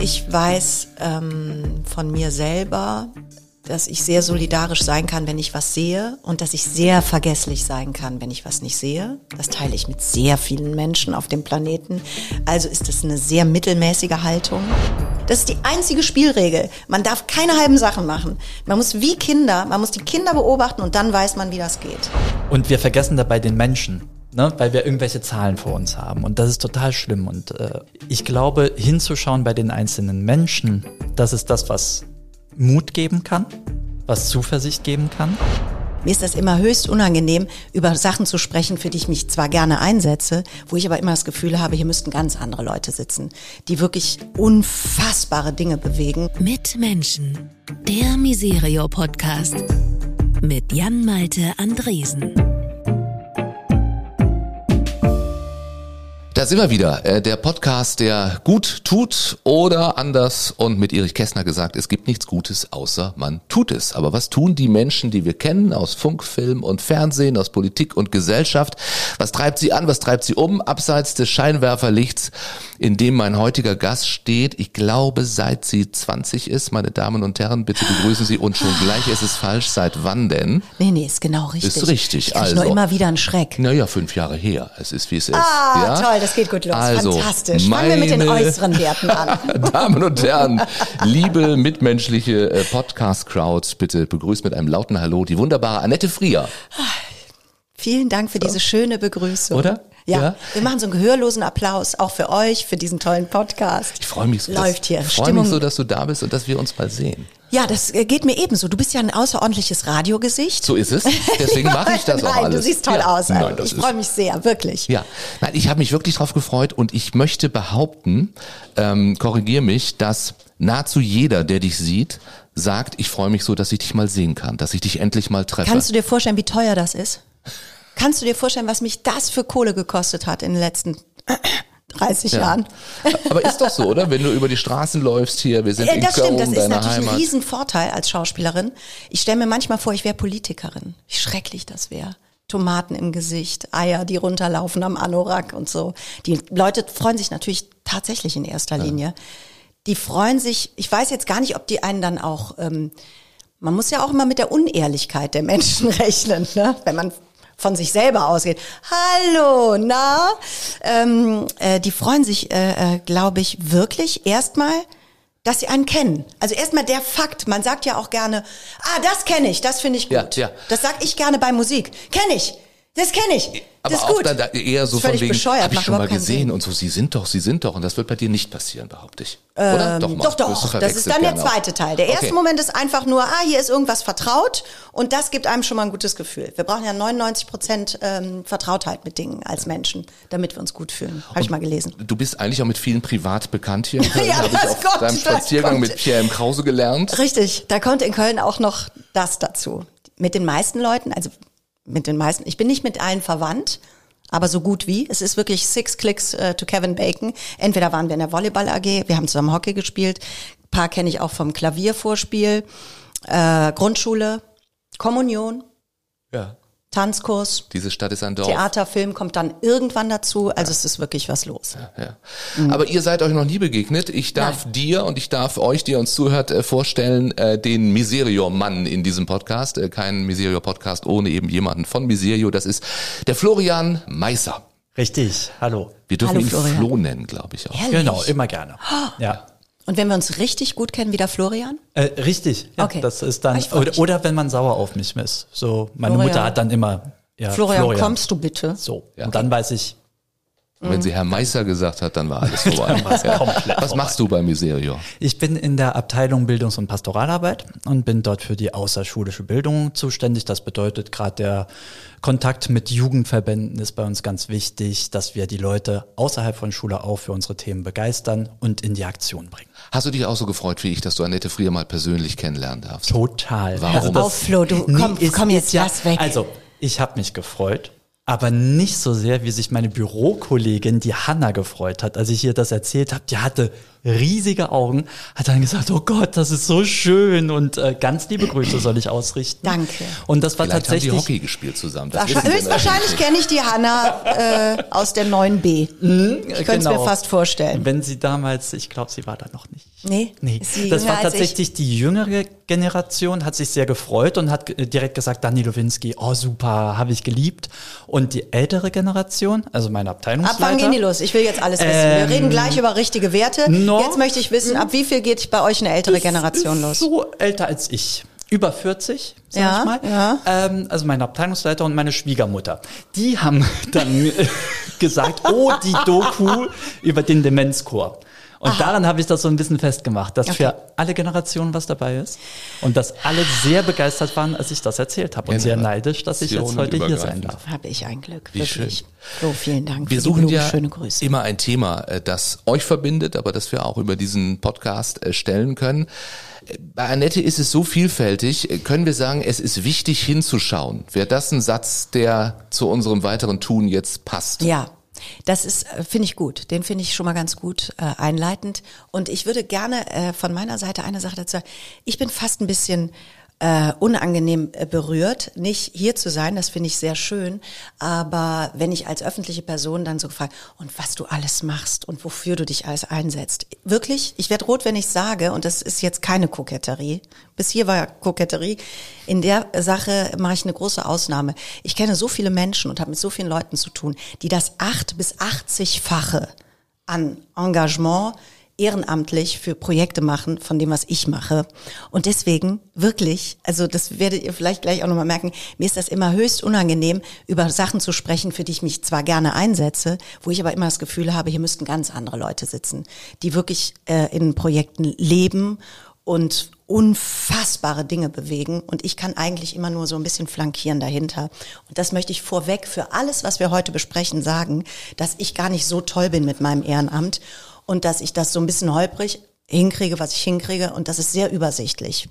Ich weiß ähm, von mir selber, dass ich sehr solidarisch sein kann, wenn ich was sehe und dass ich sehr vergesslich sein kann, wenn ich was nicht sehe. Das teile ich mit sehr vielen Menschen auf dem Planeten. Also ist das eine sehr mittelmäßige Haltung. Das ist die einzige Spielregel. Man darf keine halben Sachen machen. Man muss wie Kinder, man muss die Kinder beobachten und dann weiß man, wie das geht. Und wir vergessen dabei den Menschen. Ne, weil wir irgendwelche Zahlen vor uns haben. Und das ist total schlimm. Und äh, ich glaube, hinzuschauen bei den einzelnen Menschen, das ist das, was Mut geben kann, was Zuversicht geben kann. Mir ist das immer höchst unangenehm, über Sachen zu sprechen, für die ich mich zwar gerne einsetze, wo ich aber immer das Gefühl habe, hier müssten ganz andere Leute sitzen, die wirklich unfassbare Dinge bewegen. Mit Menschen. Der Miserio Podcast. Mit Jan Malte Andresen. Da sind wir wieder. Äh, der Podcast, der gut tut oder anders und mit Erich Kästner gesagt, es gibt nichts Gutes, außer man tut es. Aber was tun die Menschen, die wir kennen aus Funk, Film und Fernsehen, aus Politik und Gesellschaft? Was treibt sie an? Was treibt sie um? Abseits des Scheinwerferlichts, in dem mein heutiger Gast steht. Ich glaube, seit sie 20 ist, meine Damen und Herren, bitte begrüßen Sie und schon gleich ist es falsch. Seit wann denn? Nee, nee, ist genau richtig. Ist richtig. Ich also. nur immer wieder einen Schreck. Naja, fünf Jahre her. Es ist, wie es ist. Ah, ja? toll, das geht gut los. Also, Fantastisch. Fangen wir mit den äußeren Werten an. Damen und Herren, liebe mitmenschliche äh, Podcast-Crowds, bitte begrüßt mit einem lauten Hallo die wunderbare Annette Frier. Vielen Dank für diese schöne Begrüßung. Oder? Ja, Ja? wir machen so einen gehörlosen Applaus auch für euch, für diesen tollen Podcast. Ich freue mich so. Läuft dass, hier. Ich freue mich so, dass du da bist und dass wir uns mal sehen. Ja, das äh, geht mir ebenso. Du bist ja ein außerordentliches Radiogesicht. So ist es. Deswegen mache ich das auch Nein, alles. du siehst toll ja. aus. Nein, ich freue mich sehr, wirklich. Ja, nein, ich habe mich wirklich drauf gefreut und ich möchte behaupten, ähm, korrigier mich, dass nahezu jeder, der dich sieht, sagt, ich freue mich so, dass ich dich mal sehen kann, dass ich dich endlich mal treffe. Kannst du dir vorstellen, wie teuer das ist? Kannst du dir vorstellen, was mich das für Kohle gekostet hat in den letzten 30 Jahren? Aber ist doch so, oder? Wenn du über die Straßen läufst hier, wir sind Äh, in das Köln, stimmt, das ist natürlich Heimat. ein Riesenvorteil als Schauspielerin. Ich stelle mir manchmal vor, ich wäre Politikerin. Wie schrecklich das wäre. Tomaten im Gesicht, Eier, die runterlaufen am Anorak und so. Die Leute freuen sich natürlich tatsächlich in erster Linie. Die freuen sich, ich weiß jetzt gar nicht, ob die einen dann auch, ähm, man muss ja auch immer mit der Unehrlichkeit der Menschen rechnen, ne? wenn man von sich selber ausgeht. Hallo, na? Ähm, äh, die freuen sich, äh, äh, glaube ich, wirklich erstmal, dass sie einen kennen. Also erstmal der Fakt, man sagt ja auch gerne, ah, das kenne ich, das finde ich gut. Ja, ja. Das sag ich gerne bei Musik. Kenne ich, das kenne ich, Aber das ist auch gut. dann da eher so Das ist von wegen, habe ich schon mal gesehen Sinn. und so, sie sind doch, sie sind doch und das wird bei dir nicht passieren, behaupte ich. Oder? Doch, mal. Ähm, Doch, Wirst du doch. Das ist dann der zweite Teil. Der erste Okay. Moment ist einfach nur, ah, hier ist irgendwas vertraut und das gibt einem schon mal ein gutes Gefühl. Wir brauchen ja 99 Prozent ähm, Vertrautheit mit Dingen als Menschen, damit wir uns gut fühlen. Habe ich mal gelesen. Du bist eigentlich auch mit vielen privat bekannt hier. in Köln, Ja, habe ich das auf kommt, deinem das Spaziergang kommt. mit Pierre M. Krause gelernt. Richtig, da kommt in Köln auch noch das dazu. Mit den meisten Leuten, also mit den meisten, ich bin nicht mit allen verwandt, aber so gut wie. Es ist wirklich six clicks äh, to Kevin Bacon. Entweder waren wir in der Volleyball AG, wir haben zusammen Hockey gespielt, ein paar kenne ich auch vom Klaviervorspiel, äh, Grundschule, Kommunion, Ja. Tanzkurs, Diese Stadt ist ein Dorf. Theater, Film kommt dann irgendwann dazu. Also es ist wirklich was los. Ja. Aber ihr seid euch noch nie begegnet. Ich darf dir und ich darf euch, die ihr uns zuhört, äh, vorstellen, äh, den Miserio-Mann in diesem Podcast. Äh, Kein Miserio-Podcast ohne eben jemanden von Miserio. Das ist der Florian Meisser. Richtig, hallo. Wir dürfen Hallo, ihn Florian. Flo nennen, glaube ich auch. Ehrlich? Genau, immer gerne. Ja. Und wenn wir uns richtig gut kennen, wie der Florian? Äh, richtig, ja, Okay. das ist dann, oder, oder wenn man sauer auf mich ist. So, meine Florian. Mutter hat dann immer, ja, Florian, kommst du bitte? So, Ja. und dann weiß ich, Und wenn sie Herr Meisser gesagt hat, dann war alles vorbei. ja. komplett Was machst du bei Miserio? Ich bin in der Abteilung Bildungs- und Pastoralarbeit und bin dort für die außerschulische Bildung zuständig. Das bedeutet, gerade der Kontakt mit Jugendverbänden ist bei uns ganz wichtig, dass wir die Leute außerhalb von Schule auch für unsere Themen begeistern und in die Aktion bringen. Hast du dich auch so gefreut wie ich, dass du Annette Frier mal persönlich kennenlernen darfst? Total. Warum? das- Auf, Flo, du, komm, komm ist jetzt, ja, lass weg. Also, ich habe mich gefreut, aber nicht so sehr, wie sich meine Bürokollegin, die Hanna, gefreut hat. Als ich ihr das erzählt habe, die hatte riesige Augen, hat dann gesagt, oh Gott, das ist so schön und äh, ganz liebe Grüße soll ich ausrichten. Danke. Und das war Vielleicht haben tatsächlich... die Hockey gespielt zusammen. Höchstwahrscheinlich kenne ich die Hanna äh, aus der 9b. Ich könnte es mir Genau. fast vorstellen. Wenn sie damals, ich glaube, sie war da noch nicht Nee, Nee, ist sie das war tatsächlich die jüngere Generation, hat sich sehr gefreut und hat ge- direkt gesagt, Dani Lowinski, oh super, habe ich geliebt. Und die ältere Generation, also meine Ab Abteilungsleiter. wann gehen die los? Ich will jetzt alles wissen. Ähm, Wir reden gleich über richtige Werte. No. Jetzt möchte ich wissen, ab wie viel geht bei euch eine ältere Generation ist los? So älter als ich. Über 40, sag Ja, ich mal. ja. Ähm, also meine Abteilungsleiter und meine Schwiegermutter. Die haben dann gesagt, oh, die Doku über den Demenzchor. Und daran habe ich das so ein bisschen festgemacht, dass Okay. für alle Generationen was dabei ist. Und dass alle sehr begeistert waren, als ich das erzählt habe. Und sehr neidisch, dass ich jetzt heute hier sein darf. Habe ich ein Glück. Wie wirklich. schön. Flo, vielen Dank Wir suchen ja Schöne Grüße. immer ein Thema, äh, das euch verbindet, aber das wir auch über diesen Podcast äh, stellen können. Bei Annette ist es so vielfältig, äh, können wir sagen, es ist wichtig hinzuschauen. Wäre das ein Satz, der zu unserem weiteren Tun jetzt passt? Ja, das ist, äh, finde ich gut. Den finde ich schon mal ganz gut äh, einleitend. Und ich würde gerne äh, von meiner Seite eine Sache dazu sagen. Ich bin fast ein bisschen äh, unangenehm äh, berührt, nicht hier zu sein, das finde ich sehr schön, aber wenn ich als öffentliche Person dann so frage, und was du alles machst und wofür du dich alles einsetzt, wirklich, ich werde rot, wenn ich sage, und das ist jetzt keine Koketterie, bis hier war Koketterie, in der Sache mache ich eine große Ausnahme. Ich kenne so viele Menschen und habe mit so vielen Leuten zu tun, die das acht bis 80-fache an Engagement ehrenamtlich für Projekte machen von dem, was ich mache. Und deswegen wirklich, also das werdet ihr vielleicht gleich auch nochmal merken, mir ist das immer höchst unangenehm, über Sachen zu sprechen, für die ich mich zwar gerne einsetze, wo ich aber immer das Gefühl habe, hier müssten ganz andere Leute sitzen, die wirklich äh, in Projekten leben und unfassbare Dinge bewegen. Und ich kann eigentlich immer nur so ein bisschen flankieren dahinter. Und das möchte ich vorweg für alles, was wir heute besprechen, sagen, dass ich gar nicht so toll bin mit meinem Ehrenamt und dass ich das so ein bisschen holprig hinkriege, was ich hinkriege. Und das ist sehr übersichtlich.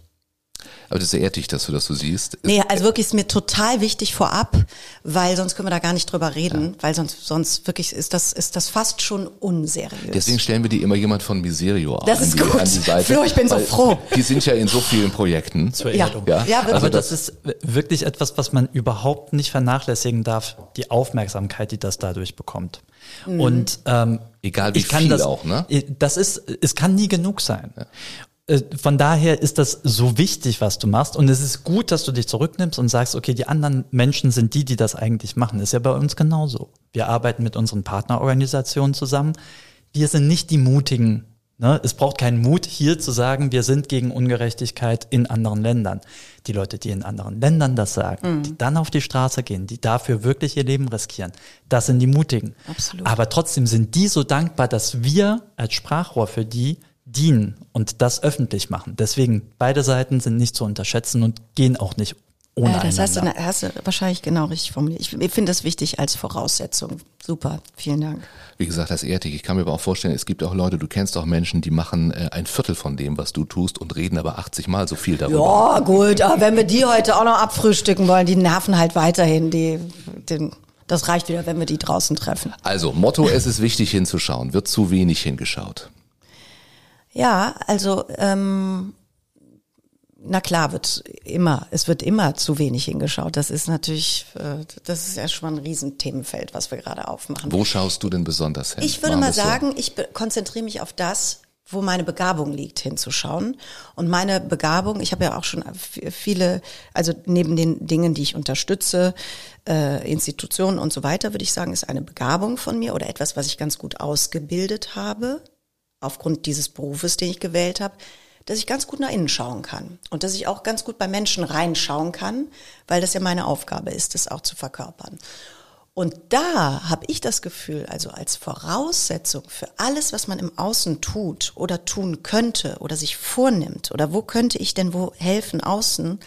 Aber das ehrt dich, dass du das so siehst. Nee, also wirklich ist mir total wichtig vorab, weil sonst können wir da gar nicht drüber reden, weil sonst, sonst wirklich ist das, ist das fast schon unseriös. Deswegen stellen wir dir immer jemand von Miserio Das an, ist die, gut. an die Seite. Flo, ich bin so froh. Die sind ja in so vielen Projekten. Zur Ja. Erdung. Ja. Ja, wirklich. Aber das ist wirklich etwas, was man überhaupt nicht vernachlässigen darf, die Aufmerksamkeit, die das dadurch bekommt. Mhm. Und ähm, Egal wie ich kann viel das, auch, ne? Das ist, es kann nie genug sein. Äh, Von daher ist das so wichtig, was du machst. Und es ist gut, dass du dich zurücknimmst und sagst, okay, die anderen Menschen sind die, die das eigentlich machen. ist ja bei uns genauso. Wir arbeiten mit unseren Partnerorganisationen zusammen. Wir sind nicht die Mutigen. Ne? Es braucht keinen Mut, hier zu sagen, wir sind gegen Ungerechtigkeit in anderen Ländern. Die Leute, die in anderen Ländern das sagen, die dann auf die Straße gehen, die dafür wirklich ihr Leben riskieren, das sind die Mutigen. Absolut. Aber trotzdem sind die so dankbar, dass wir als Sprachrohr für die dienen und das öffentlich machen. Deswegen, beide Seiten sind nicht zu unterschätzen und gehen auch nicht ohne Ja, das hast du, hast du wahrscheinlich genau richtig formuliert. Ich, ich finde das wichtig als Voraussetzung. Super, vielen Dank. Wie gesagt, das ehrt dich. Ich kann mir aber auch vorstellen, es gibt auch Leute, du kennst auch Menschen, die machen äh, ein Viertel von dem, was du tust und reden aber 80 Mal so viel darüber. Ja, gut, aber wenn wir die heute auch noch abfrühstücken wollen, die nerven halt weiterhin. Die, den, das reicht wieder, wenn wir die draußen treffen. Also, Motto, es ist wichtig hinzuschauen. Wird zu wenig hingeschaut. Ja, also ähm, na klar, wird immer, es wird immer zu wenig hingeschaut. Das ist natürlich, äh, das ist ja schon ein Riesenthemenfeld, was wir gerade aufmachen. Wo schaust du denn besonders hin? Ich würde Machen mal wir's so. sagen, ich konzentriere mich auf das, wo meine Begabung liegt, hinzuschauen. Und meine Begabung, ich habe ja auch schon viele, also neben den Dingen, die ich unterstütze, äh, Institutionen und so weiter, würde ich sagen, ist eine Begabung von mir oder etwas, was ich ganz gut ausgebildet habe, aufgrund dieses Berufes, den ich gewählt habe, dass ich ganz gut nach innen schauen kann und dass ich auch ganz gut bei Menschen reinschauen kann, weil das ja meine Aufgabe ist, das auch zu verkörpern. Und da habe ich das Gefühl, also als Voraussetzung für alles, was man im Außen tut oder tun könnte oder sich vornimmt oder wo könnte ich denn wo helfen außen,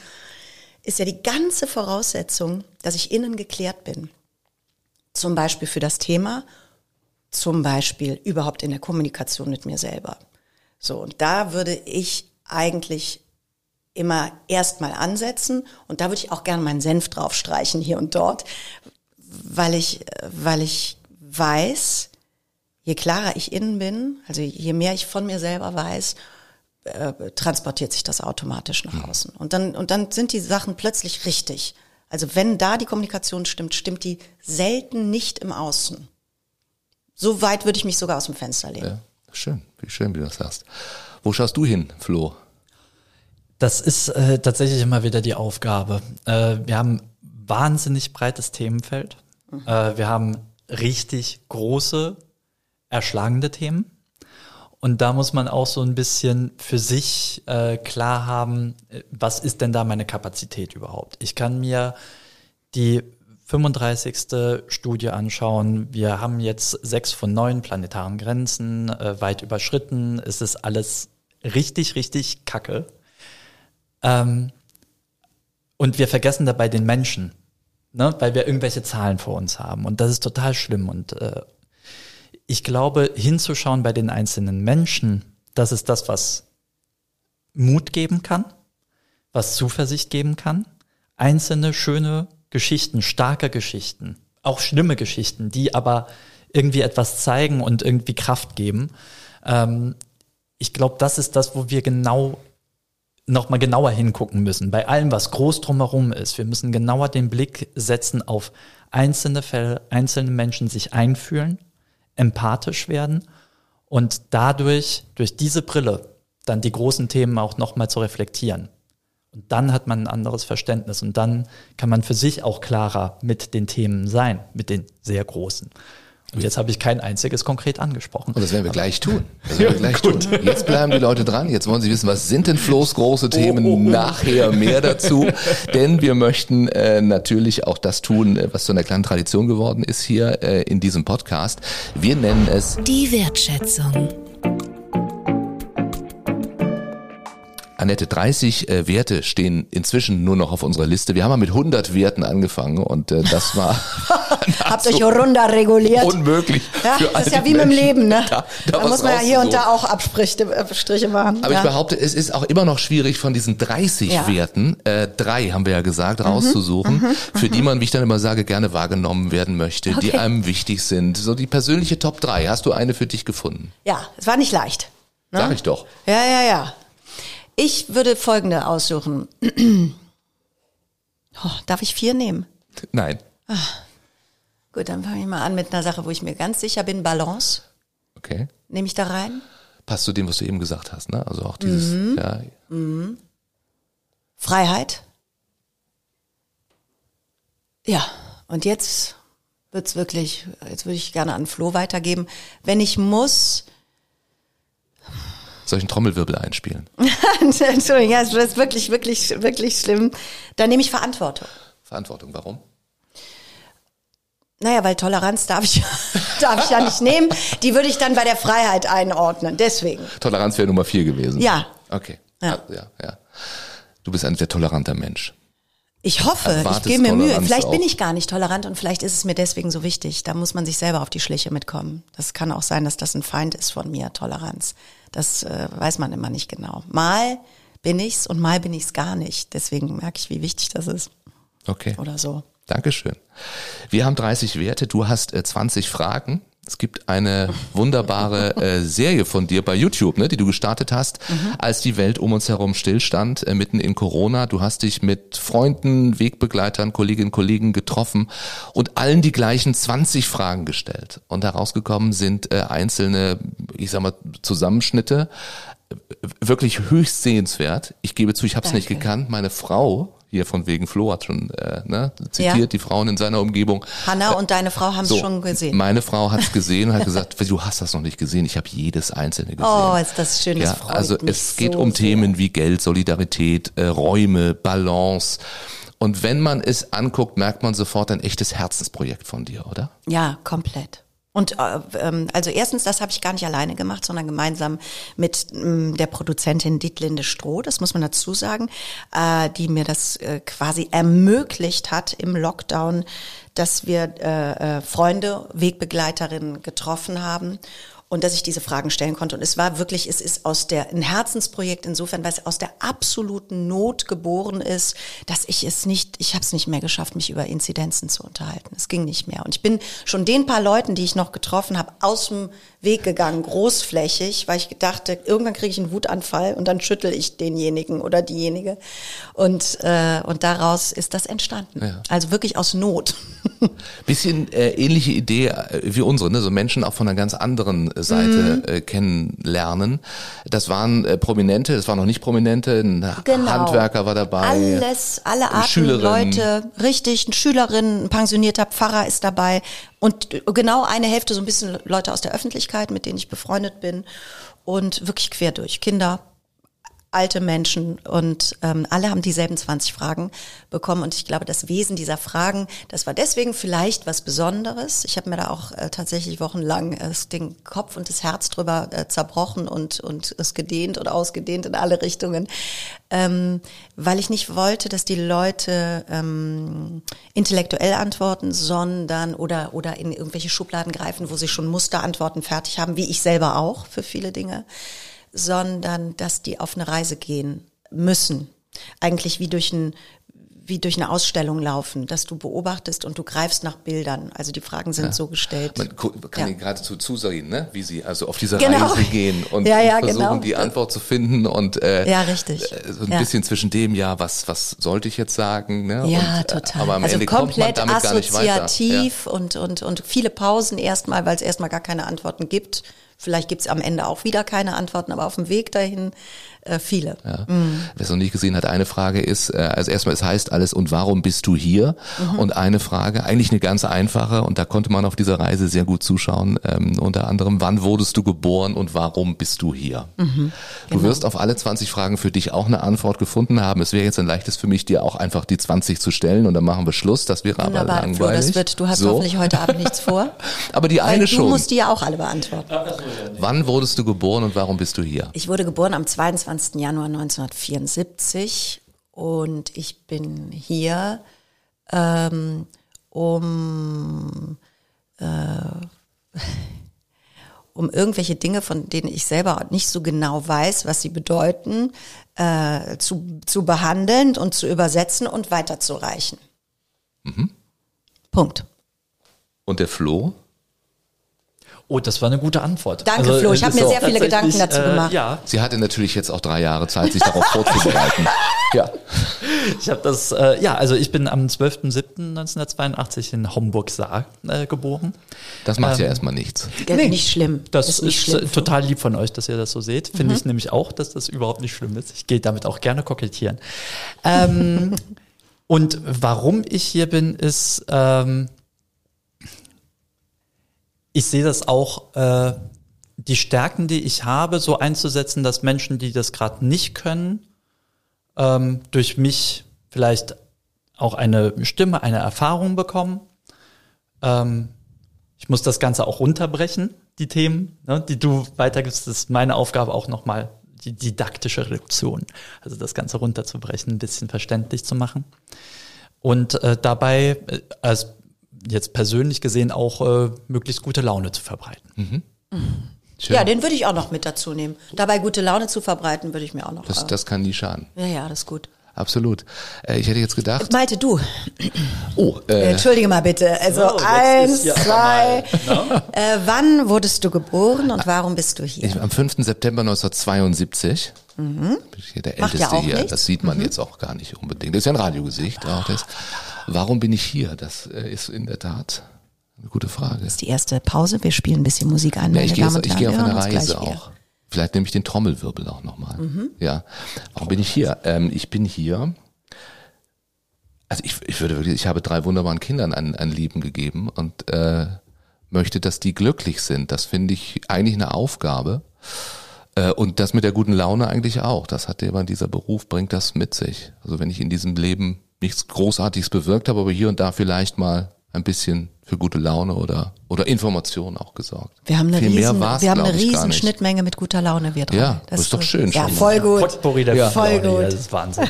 ist ja die ganze Voraussetzung, dass ich innen geklärt bin. Zum Beispiel für das Thema, zum Beispiel überhaupt in der Kommunikation mit mir selber. So, und da würde ich eigentlich immer erstmal ansetzen und da würde ich auch gerne meinen Senf drauf streichen hier und dort, weil ich, weil ich weiß, je klarer ich innen bin, also je mehr ich von mir selber weiß, äh, transportiert sich das automatisch nach außen. Und dann, und dann sind die Sachen plötzlich richtig. Also wenn da die Kommunikation stimmt, stimmt die selten nicht im Außen. So weit würde ich mich sogar aus dem Fenster legen. Ja. Schön, wie schön, wie du das sagst. Wo schaust du hin, Flo? Das ist äh, tatsächlich immer wieder die Aufgabe. Äh, wir haben wahnsinnig breites Themenfeld. Mhm. Äh, wir haben richtig große, erschlagende Themen. Und da muss man auch so ein bisschen für sich äh, klar haben, äh, was ist denn da meine Kapazität überhaupt? Ich kann mir die 35. Studie anschauen. Wir haben jetzt sechs von neun planetaren Grenzen äh, weit überschritten. Es ist alles richtig, richtig kacke. Ähm, und wir vergessen dabei den Menschen, ne? weil wir irgendwelche Zahlen vor uns haben. Und das ist total schlimm. Und äh, ich glaube, hinzuschauen bei den einzelnen Menschen, das ist das, was Mut geben kann, was Zuversicht geben kann. Einzelne schöne Geschichten, starke Geschichten, auch schlimme Geschichten, die aber irgendwie etwas zeigen und irgendwie Kraft geben. Ähm, ich glaube, das ist das, wo wir genau nochmal genauer hingucken müssen. Bei allem, was groß drumherum ist. Wir müssen genauer den Blick setzen auf einzelne Fälle, einzelne Menschen sich einfühlen empathisch werden und dadurch, durch diese Brille, dann die großen Themen auch nochmal zu reflektieren. Und dann hat man ein anderes Verständnis und dann kann man für sich auch klarer mit den Themen sein, mit den sehr großen. Und jetzt habe ich kein einziges konkret angesprochen. Und das werden wir gleich tun. Das werden wir gleich tun. Jetzt bleiben die Leute dran. Jetzt wollen sie wissen, was sind denn Flo's große Themen? Oh, oh, oh. Nachher mehr dazu. Denn wir möchten äh, natürlich auch das tun, äh, was zu einer kleinen Tradition geworden ist hier äh, in diesem Podcast. Wir nennen es die Wertschätzung. Annette, 30 äh, Werte stehen inzwischen nur noch auf unserer Liste. Wir haben mal mit 100 Werten angefangen und äh, das war Habt euch runter reguliert. Unmöglich. Ja, das ist ja wie Menschen, mit dem Leben, ne? Da, da, da muss man ja hier und da auch Abstriche äh, machen. Aber ja. ich behaupte, es ist auch immer noch schwierig, von diesen 30 ja. Werten, äh, drei haben wir ja gesagt, mhm. rauszusuchen, mhm. für die man, wie ich dann immer sage, gerne wahrgenommen werden möchte, okay. die einem wichtig sind. So die persönliche Top 3. Hast du eine für dich gefunden? Ja, es war nicht leicht. Ne? Sag ich doch. Ja, ja, ja. Ich würde folgende aussuchen. Oh, darf ich vier nehmen? Nein. Ach, gut, dann fange ich mal an mit einer Sache, wo ich mir ganz sicher bin. Balance. Okay. Nehme ich da rein? Passt zu dem, was du eben gesagt hast, ne? Also auch dieses, mhm. ja. Mhm. Freiheit. Ja, und jetzt wird's wirklich, jetzt würde ich gerne an Flo weitergeben. Wenn ich muss, solchen Trommelwirbel einspielen? Entschuldigung, ja, das ist wirklich, wirklich, wirklich schlimm. Da nehme ich Verantwortung. Verantwortung, warum? Naja, weil Toleranz darf ich, darf ich ja nicht nehmen. Die würde ich dann bei der Freiheit einordnen. Deswegen. Toleranz wäre Nummer vier gewesen. Ja. Okay. Ja. ja, ja. Du bist ein sehr toleranter Mensch. Ich hoffe, ich gebe mir Mühe. Vielleicht auch. bin ich gar nicht tolerant und vielleicht ist es mir deswegen so wichtig. Da muss man sich selber auf die Schliche mitkommen. Das kann auch sein, dass das ein Feind ist von mir, Toleranz. Das äh, weiß man immer nicht genau. Mal bin ich's und mal bin ich's gar nicht. Deswegen merke ich, wie wichtig das ist. Okay. Oder so. Dankeschön. Wir haben 30 Werte, du hast äh, 20 Fragen. Es gibt eine wunderbare äh, Serie von dir bei YouTube, ne, die du gestartet hast, mhm. als die Welt um uns herum stillstand, äh, mitten in Corona. Du hast dich mit Freunden, Wegbegleitern, Kolleginnen und Kollegen getroffen und allen die gleichen 20 Fragen gestellt. Und herausgekommen sind äh, einzelne, ich sag mal, Zusammenschnitte, wirklich höchst sehenswert. Ich gebe zu, ich habe es nicht gekannt. Meine Frau hier von wegen Flo hat schon äh, ne, zitiert, ja. die Frauen in seiner Umgebung. Hanna äh, und deine Frau haben es so, schon gesehen. Meine Frau hat es gesehen und hat gesagt, du hast das noch nicht gesehen, ich habe jedes einzelne gesehen. Oh, ist das schön, ja, Also es geht so um sehr. Themen wie Geld, Solidarität, äh, Räume, Balance. Und wenn man es anguckt, merkt man sofort ein echtes Herzensprojekt von dir, oder? Ja, komplett. Und äh, ähm, also erstens, das habe ich gar nicht alleine gemacht, sondern gemeinsam mit ähm, der Produzentin Dietlinde Stroh, das muss man dazu sagen, äh, die mir das äh, quasi ermöglicht hat im Lockdown, dass wir äh, äh, Freunde, Wegbegleiterinnen getroffen haben und dass ich diese Fragen stellen konnte. Und es war wirklich, es ist aus der, ein Herzensprojekt insofern, weil es aus der absoluten Not geboren ist, dass ich es nicht, ich habe es nicht mehr geschafft, mich über Inzidenzen zu unterhalten. Es ging nicht mehr. Und ich bin schon den paar Leuten, die ich noch getroffen habe, aus dem Weg gegangen, großflächig, weil ich gedachte, irgendwann kriege ich einen Wutanfall und dann schüttel ich denjenigen oder diejenige. Und, äh, und daraus ist das entstanden. Ja. Also wirklich aus Not. Bisschen äh, ähnliche Idee äh, wie unsere, ne? so Menschen auch von einer ganz anderen Seite äh, kennenlernen. Das waren äh, Prominente, das waren noch nicht Prominente, ein Genau. Handwerker war dabei. Alles, alle Arten Schülerin. Leute, richtig, eine Schülerin, ein pensionierter Pfarrer ist dabei und genau eine Hälfte so ein bisschen Leute aus der Öffentlichkeit, mit denen ich befreundet bin und wirklich quer durch, Kinder, alte Menschen und ähm, alle haben dieselben 20 Fragen bekommen und ich glaube, das Wesen dieser Fragen, das war deswegen vielleicht was Besonderes. Ich habe mir da auch äh, tatsächlich wochenlang äh, den Kopf und das Herz drüber äh, zerbrochen und und es gedehnt und ausgedehnt in alle Richtungen, ähm, weil ich nicht wollte, dass die Leute ähm, intellektuell antworten, sondern oder oder in irgendwelche Schubladen greifen, wo sie schon Musterantworten fertig haben, wie ich selber auch für viele Dinge sondern dass die auf eine Reise gehen müssen. Eigentlich wie durch ein wie durch eine Ausstellung laufen, dass du beobachtest und du greifst nach Bildern. Also die Fragen sind so gestellt. Man kann Ja. Ihnen geradezu zusehen, ne? wie Sie also auf diese Genau. Reise gehen und Ja, ja, versuchen, genau. die Antwort zu finden und äh, Ja, richtig. äh, so ein Ja. bisschen zwischen dem, ja, was was sollte ich jetzt sagen? Ne? Ja, und, äh, total. Aber am also Ende kommt man komplett damit gar nicht weiter. Ja. assoziativ und, und, und viele Pausen erstmal, weil es erstmal gar keine Antworten gibt. Vielleicht gibt es am Ende auch wieder keine Antworten, aber auf dem Weg dahin äh, viele. Ja. Wer es noch nicht gesehen hat, eine Frage ist, äh, also erstmal, es heißt alles, und warum bist du hier? Mhm. Und eine Frage, eigentlich eine ganz einfache, und da konnte man auf dieser Reise sehr gut zuschauen, ähm, unter anderem, wann wurdest du geboren und warum bist du hier? Mhm. Du Genau. wirst auf alle 20 Fragen für dich auch eine Antwort gefunden haben. Es wäre jetzt ein leichtes für mich, dir auch einfach die 20 zu stellen und dann machen wir Schluss. Das wäre aber Wunderbar, langweilig. Flo, das wird, du hast so. hoffentlich heute Abend nichts vor. Aber die eine du schon. musst die ja auch alle beantworten. Wann wurdest du geboren und warum bist du hier? Ich wurde geboren am 22. Januar 1974 und ich bin hier, ähm, um, äh, um irgendwelche Dinge, von denen ich selber nicht so genau weiß, was sie bedeuten, äh, zu, zu behandeln und zu übersetzen und weiterzureichen. Punkt. Und der Flo? Oh, das war eine gute Antwort. Also, Danke, Flo. Ich es hab ist mir sehr viele Gedanken dazu gemacht. Ja, Sie hatte natürlich jetzt auch drei Jahre Zeit, sich darauf vorzubereiten. Ja. ich habe das, äh, ja, also ich bin am 12.07.1982 in Homburg-Saar äh, geboren. Das macht ja Ähm, erstmal nichts. Nee, nicht schlimm. Das ist, nicht schlimm. äh, total lieb von euch, dass ihr das so seht. Finde ich nämlich auch, dass das überhaupt nicht schlimm ist. Ich gehe damit auch gerne kokettieren. Ähm, und warum ich hier bin, ist, ähm, ich sehe das auch, äh, die Stärken, die ich habe, so einzusetzen, dass Menschen, die das gerade nicht können, ähm, durch mich vielleicht auch eine Stimme, eine Erfahrung bekommen. Ähm, ich muss das Ganze auch runterbrechen, die Themen, ne, die du weitergibst. Das ist meine Aufgabe auch nochmal, die didaktische Reduktion. Also das Ganze runterzubrechen, ein bisschen verständlich zu machen. Und äh, dabei, äh, als jetzt persönlich gesehen, auch äh, möglichst gute Laune zu verbreiten. Schön. Ja, den würde ich auch noch mit dazu nehmen. Dabei gute Laune zu verbreiten, würde ich mir auch noch. das, äh, das kann nie schaden. ja, ja, das ist gut. Absolut. Äh, ich hätte jetzt gedacht, Malte, du, oh, äh, äh, entschuldige mal bitte. Also So, jetzt eins, ja zwei. mal, Äh, wann wurdest du geboren und warum bist du hier? ich, am 5. September 1972 bin ich hier der Mhm. Macht Älteste ja auch hier. nichts. Das sieht man jetzt auch gar nicht unbedingt. Das ist ja ein Radiogesicht. Auch das. Warum bin ich hier? Das äh, ist in der Tat eine gute Frage. Das ist die erste Pause. Wir spielen ein bisschen Musik ein, Ja, ich gehe, ich gehe auf eine Reise auch. Vielleicht nehme ich den Trommelwirbel auch nochmal. Mhm. Ja. Warum bin ich hier? Ähm, ich bin hier. Also ich, ich würde wirklich, ich habe drei wunderbaren Kindern ein, ein Leben gegeben und äh, möchte, dass die glücklich sind. Das finde ich eigentlich eine Aufgabe. Äh, und das mit der guten Laune eigentlich auch. Das hat immer dieser Beruf, bringt das mit sich. Also wenn ich in diesem Leben nichts Großartiges bewirkt habe, aber hier und da vielleicht mal ein bisschen für gute Laune oder, oder Information auch gesorgt. Wir haben eine Viel mehr riesen, wir haben eine riesen. Schnittmenge mit guter Laune, wir drei. Ja, das ist doch schön Ja, schon mal. voll gut. Potpourri der Ja. Voll Laune, gut. Das ist Wahnsinn.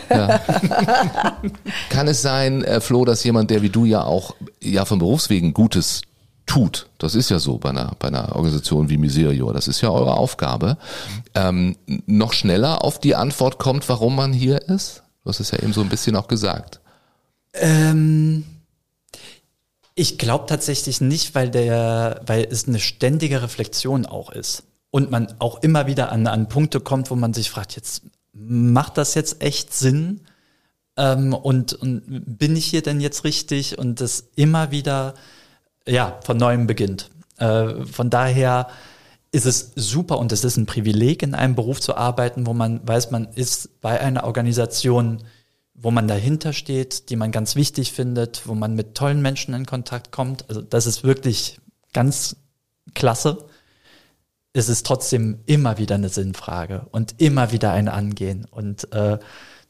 Kann es sein, äh, Flo, dass jemand, der wie du ja auch ja von Berufswegen Gutes tut, das ist ja so bei einer, bei einer Organisation wie Miserio, das ist ja eure Aufgabe, ähm, noch schneller auf die Antwort kommt, warum man hier ist? Du hast es ja eben so ein bisschen auch gesagt. Ähm, ich glaube tatsächlich nicht, weil der, weil es eine ständige Reflexion auch ist. Und man auch immer wieder an, an Punkte kommt, wo man sich fragt, jetzt macht das jetzt echt Sinn? Ähm, und, und bin ich hier denn jetzt richtig? Und das immer wieder, ja, von neuem beginnt. Äh, von daher, ist es super und es ist ein Privileg, in einem Beruf zu arbeiten, wo man weiß, man ist bei einer Organisation, wo man dahinter steht, die man ganz wichtig findet, wo man mit tollen Menschen in Kontakt kommt. Also das ist wirklich ganz klasse. Es ist trotzdem immer wieder eine Sinnfrage und immer wieder ein Angehen. Und äh,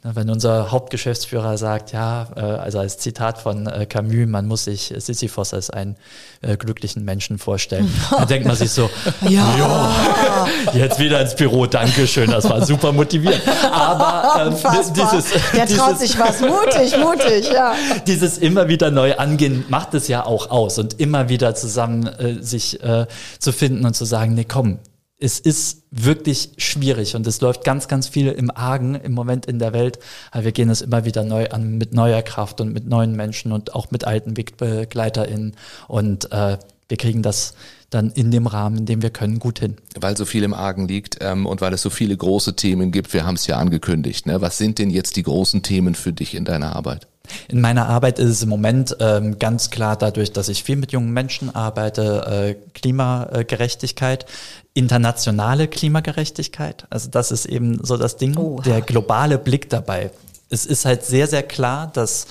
wenn unser Hauptgeschäftsführer sagt, ja, äh, also als Zitat von äh, Camus, man muss sich Sisyphos als einen äh, glücklichen Menschen vorstellen, dann denkt man sich so, ja, ja jetzt wieder ins Büro, Dankeschön, das war super motivierend. Aber ähm, dieses, der traut dieses, sich was, mutig, mutig, ja. Dieses immer wieder neu angehen macht es ja auch aus und immer wieder zusammen äh, sich äh, zu finden und zu sagen, nee, komm, es ist wirklich schwierig und es läuft ganz, ganz viel im Argen im Moment in der Welt. Aber wir gehen es immer wieder neu an mit neuer Kraft und mit neuen Menschen und auch mit alten WegbegleiterInnen und äh, wir kriegen das dann in dem Rahmen, in dem wir können, gut hin. Weil so viel im Argen liegt ähm, und weil es so viele große Themen gibt, wir haben es ja angekündigt. Ne? Was sind denn jetzt die großen Themen für dich in deiner Arbeit? In meiner Arbeit ist es im Moment ähm, ganz klar dadurch, dass ich viel mit jungen Menschen arbeite, äh, Klimagerechtigkeit, internationale Klimagerechtigkeit. Also das ist eben so das Ding, Oha. der globale Blick dabei. Es ist halt sehr, sehr klar, dass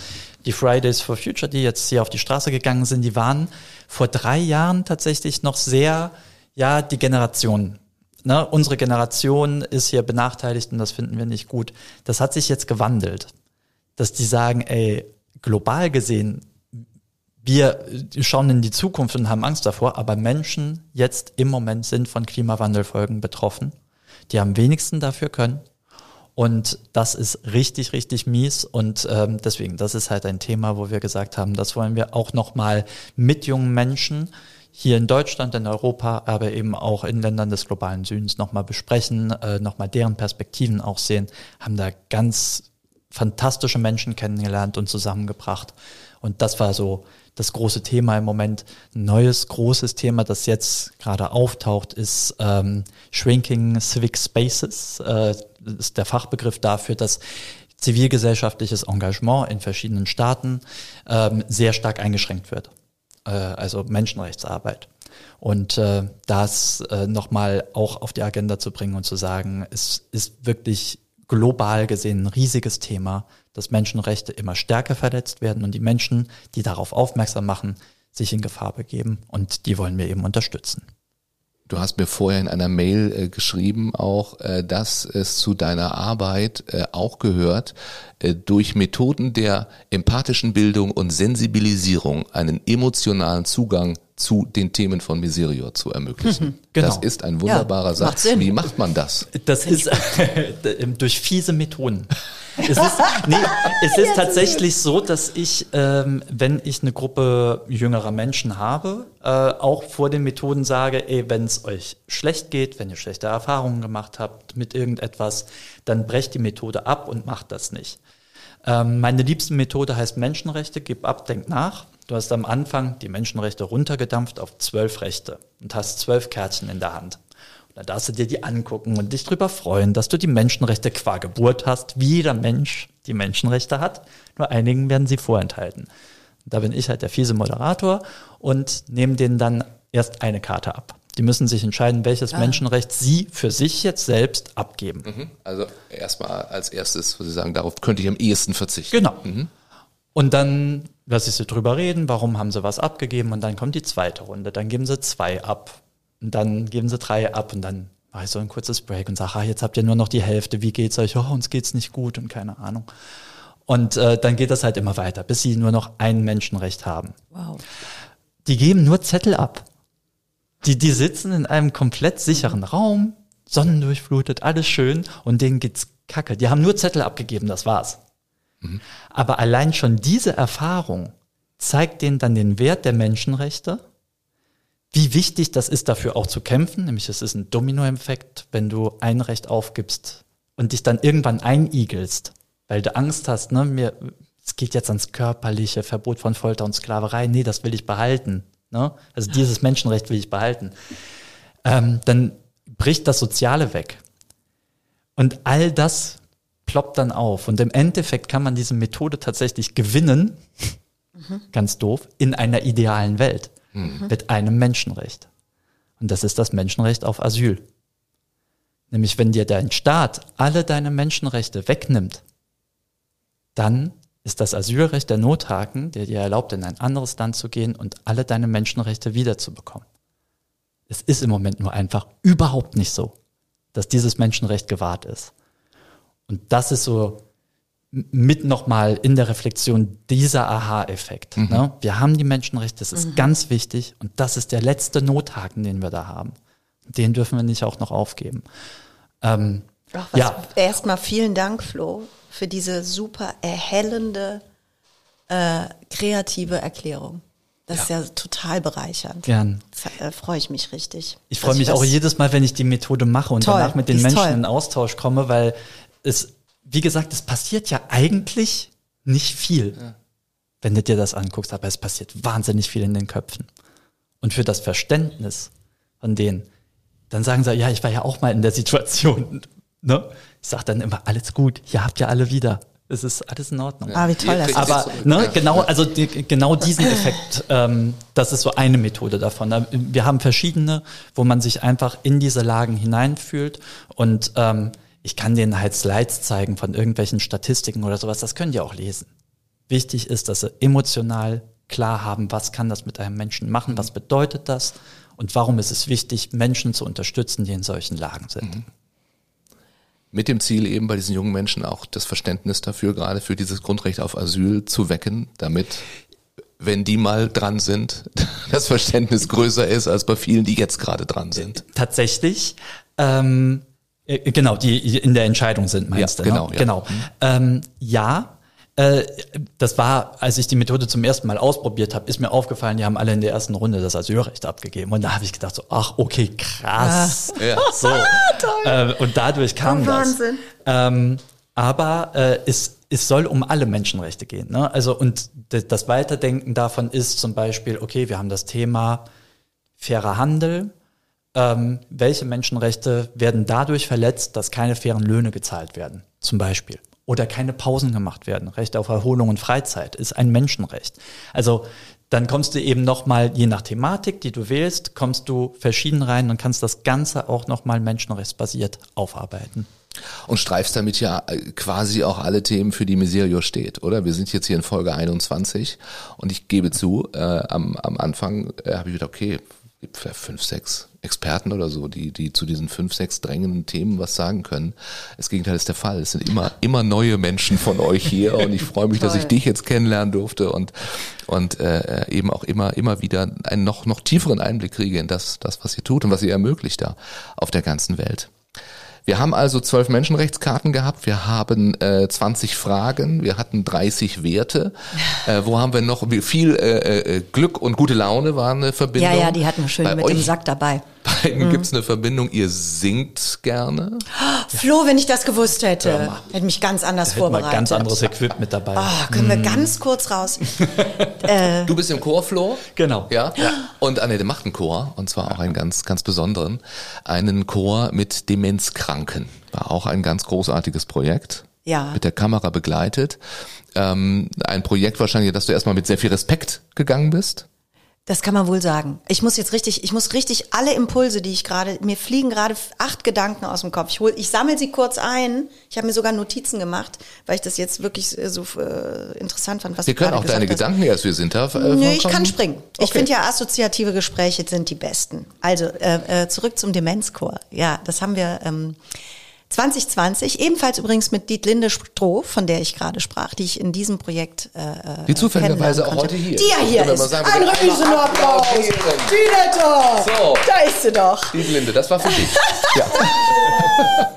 die Fridays for Future, die jetzt hier auf die Straße gegangen sind, die waren vor drei Jahren tatsächlich noch sehr, ja, die Generation. Ne, unsere Generation ist hier benachteiligt und das finden wir nicht gut. Das hat sich jetzt gewandelt dass die sagen, ey, global gesehen, wir schauen in die Zukunft und haben Angst davor, aber Menschen jetzt im Moment sind von Klimawandelfolgen betroffen. Die am wenigsten dafür können. Und das ist richtig, richtig mies. Und ähm, deswegen, das ist halt ein Thema, wo wir gesagt haben, das wollen wir auch nochmal mit jungen Menschen hier in Deutschland, in Europa, aber eben auch in Ländern des globalen Südens nochmal besprechen, äh, nochmal deren Perspektiven auch sehen, haben da ganz fantastische Menschen kennengelernt und zusammengebracht. Und das war so das große Thema im Moment. Neues großes Thema, das jetzt gerade auftaucht, ist ähm, Shrinking Civic Spaces. Äh, ist der Fachbegriff dafür, dass zivilgesellschaftliches Engagement in verschiedenen Staaten ähm, sehr stark eingeschränkt wird. Äh, also Menschenrechtsarbeit. Und äh, das äh, nochmal auch auf die Agenda zu bringen und zu sagen, es ist wirklich global gesehen ein riesiges Thema, dass Menschenrechte immer stärker verletzt werden und die Menschen, die darauf aufmerksam machen, sich in Gefahr begeben und die wollen wir eben unterstützen. Du hast mir vorher in einer Mail äh, geschrieben auch, äh, dass es zu deiner Arbeit äh, auch gehört, äh, durch Methoden der empathischen Bildung und Sensibilisierung einen emotionalen Zugang zu den Themen von Miserior zu ermöglichen. Mhm, genau. Das ist ein wunderbarer ja, Satz. Macht Wie macht man das? Das ist durch fiese Methoden. Es ist, nee, es ist tatsächlich so, dass ich, ähm, wenn ich eine Gruppe jüngerer Menschen habe, äh, auch vor den Methoden sage, ey, wenn es euch schlecht geht, wenn ihr schlechte Erfahrungen gemacht habt mit irgendetwas, dann brecht die Methode ab und macht das nicht. Ähm, meine liebste Methode heißt Menschenrechte, gib ab, denk nach. Du hast am Anfang die Menschenrechte runtergedampft auf zwölf Rechte und hast zwölf Kärtchen in der Hand. Und dann darfst du dir die angucken und dich darüber freuen, dass du die Menschenrechte qua Geburt hast, wie jeder Mensch die Menschenrechte hat. Nur einigen werden sie vorenthalten. Da bin ich halt der fiese Moderator und nehme denen dann erst eine Karte ab. Die müssen sich entscheiden, welches ah. Menschenrecht sie für sich jetzt selbst abgeben. Mhm. Also erstmal als erstes, wo sie sagen, darauf könnte ich am ehesten verzichten. Genau. Mhm. Und dann lasse ich sie drüber reden, warum haben sie was abgegeben und dann kommt die zweite Runde. Dann geben sie zwei ab und dann geben sie drei ab und dann mache ich so ein kurzes Break und sage, ah, jetzt habt ihr nur noch die Hälfte, wie geht's euch? Oh, uns geht's nicht gut und keine Ahnung. Und äh, dann geht das halt immer weiter, bis sie nur noch ein Menschenrecht haben. Wow. Die geben nur Zettel ab. Die, die sitzen in einem komplett sicheren Raum, sonnendurchflutet, alles schön und denen geht's kacke. Die haben nur Zettel abgegeben, das war's. Mhm. Aber allein schon diese Erfahrung zeigt denen dann den Wert der Menschenrechte, wie wichtig das ist, dafür auch zu kämpfen. Nämlich es ist ein Dominoeffekt, wenn du ein Recht aufgibst und dich dann irgendwann einigelst, weil du Angst hast, ne, mir, es geht jetzt ans körperliche Verbot von Folter und Sklaverei. Nee, das will ich behalten. Ne? Also dieses Menschenrecht will ich behalten. Ähm, dann bricht das Soziale weg. Und all das ploppt dann auf. Und im Endeffekt kann man diese Methode tatsächlich gewinnen, mhm. ganz doof, in einer idealen Welt mhm. mit einem Menschenrecht. Und das ist das Menschenrecht auf Asyl. Nämlich wenn dir dein Staat alle deine Menschenrechte wegnimmt, dann ist das Asylrecht der Nothaken, der dir erlaubt, in ein anderes Land zu gehen und alle deine Menschenrechte wiederzubekommen. Es ist im Moment nur einfach überhaupt nicht so, dass dieses Menschenrecht gewahrt ist. Und das ist so mit nochmal in der Reflexion dieser Aha-Effekt. Mhm. Ne? Wir haben die Menschenrechte, das ist mhm. ganz wichtig und das ist der letzte Nothaken, den wir da haben. Den dürfen wir nicht auch noch aufgeben. Ähm, Ach, was, ja. Erstmal vielen Dank, Flo, für diese super erhellende, äh, kreative Erklärung. Das ja. ist ja total bereichernd. Gern. Äh, freue ich mich richtig. Ich freue mich auch jedes Mal, wenn ich die Methode mache und toll, danach mit den Menschen toll. in Austausch komme, weil es, wie gesagt, es passiert ja eigentlich nicht viel, ja. wenn du dir das anguckst, aber es passiert wahnsinnig viel in den Köpfen. Und für das Verständnis von denen, dann sagen sie, ja, ich war ja auch mal in der Situation. Ne? Ich sage dann immer, alles gut, hier habt ihr alle wieder. Es ist alles in Ordnung. Ah, wie toll das ist. Aber ne, genau, also die, genau diesen Effekt, ähm, das ist so eine Methode davon. Wir haben verschiedene, wo man sich einfach in diese Lagen hineinfühlt und ähm, ich kann denen halt Slides zeigen von irgendwelchen Statistiken oder sowas, das können die auch lesen. Wichtig ist, dass sie emotional klar haben, was kann das mit einem Menschen machen, was bedeutet das und warum ist es wichtig, Menschen zu unterstützen, die in solchen Lagen sind. Mhm. Mit dem Ziel eben bei diesen jungen Menschen auch das Verständnis dafür, gerade für dieses Grundrecht auf Asyl zu wecken, damit wenn die mal dran sind, das Verständnis größer ist als bei vielen, die jetzt gerade dran sind. Tatsächlich. Ähm, äh, genau, die in der Entscheidung sind, meinst ja, du? Genau, ne? ja. genau. Ähm, ja, äh, das war, als ich die Methode zum ersten Mal ausprobiert habe, ist mir aufgefallen, die haben alle in der ersten Runde das Asylrecht abgegeben. Und da habe ich gedacht so, ach, okay, krass. Ja. So. äh, und dadurch kam oh, das. Wahnsinn. Ähm, aber äh, es, es soll um alle Menschenrechte gehen. Ne? Also und das Weiterdenken davon ist zum Beispiel, okay, wir haben das Thema fairer Handel. Ähm, welche Menschenrechte werden dadurch verletzt, dass keine fairen Löhne gezahlt werden? Zum Beispiel oder keine Pausen gemacht werden. Recht auf Erholung und Freizeit ist ein Menschenrecht. Also dann kommst du eben nochmal, je nach Thematik, die du wählst, kommst du verschieden rein und kannst das Ganze auch nochmal menschenrechtsbasiert aufarbeiten. Und streifst damit ja äh, quasi auch alle Themen, für die Miserio steht, oder? Wir sind jetzt hier in Folge 21 und ich gebe zu, äh, am, am Anfang äh, habe ich gedacht, okay, gibt fünf, sechs Experten oder so, die, die zu diesen fünf, sechs drängenden Themen was sagen können. Das Gegenteil ist der Fall. Es sind immer, immer neue Menschen von euch hier und ich freue mich, dass ich dich jetzt kennenlernen durfte und, und äh, eben auch immer, immer wieder einen noch, noch tieferen Einblick kriege in das, das, was ihr tut und was ihr ermöglicht da auf der ganzen Welt. Wir haben also zwölf Menschenrechtskarten gehabt, wir haben äh, 20 Fragen, wir hatten 30 Werte. Äh, wo haben wir noch? Viel äh, äh, Glück und gute Laune waren eine Verbindung. Ja, ja, die hatten wir schön Bei mit dem Sack dabei. Beiden mhm. gibt's eine Verbindung. Ihr singt gerne. Flo, wenn ich das gewusst hätte, hätte mich ganz anders da vorbereitet. ganz anderes Equipment dabei. Oh, können mhm. wir ganz kurz raus. äh. Du bist im Chor, Flo? Genau. Ja. ja. Und Annette macht einen Chor, und zwar auch einen ganz, ganz besonderen. Einen Chor mit Demenzkranken. War auch ein ganz großartiges Projekt. Ja. Mit der Kamera begleitet. Ähm, ein Projekt wahrscheinlich, dass du erstmal mit sehr viel Respekt gegangen bist. Das kann man wohl sagen. Ich muss jetzt richtig, ich muss richtig alle Impulse, die ich gerade, mir fliegen gerade acht Gedanken aus dem Kopf. Ich hol, ich sammle sie kurz ein. Ich habe mir sogar Notizen gemacht, weil ich das jetzt wirklich so äh, interessant fand, was Wir können auch deine hast. Gedanken erst, wir sind da. Äh, Nö, ich kann springen. Okay. Ich finde ja assoziative Gespräche sind die besten. Also äh, äh, zurück zum Demenzchor. Ja, das haben wir. Ähm, 2020, ebenfalls übrigens mit Dietlinde Stroh, von der ich gerade sprach, die ich in diesem Projekt äh, äh Die zufälligerweise auch heute hier Die ja hier ist. Sagen, Ein Riesenapplaus. Dietlinde. So. Da ist sie doch. Dietlinde, das war für dich. ja.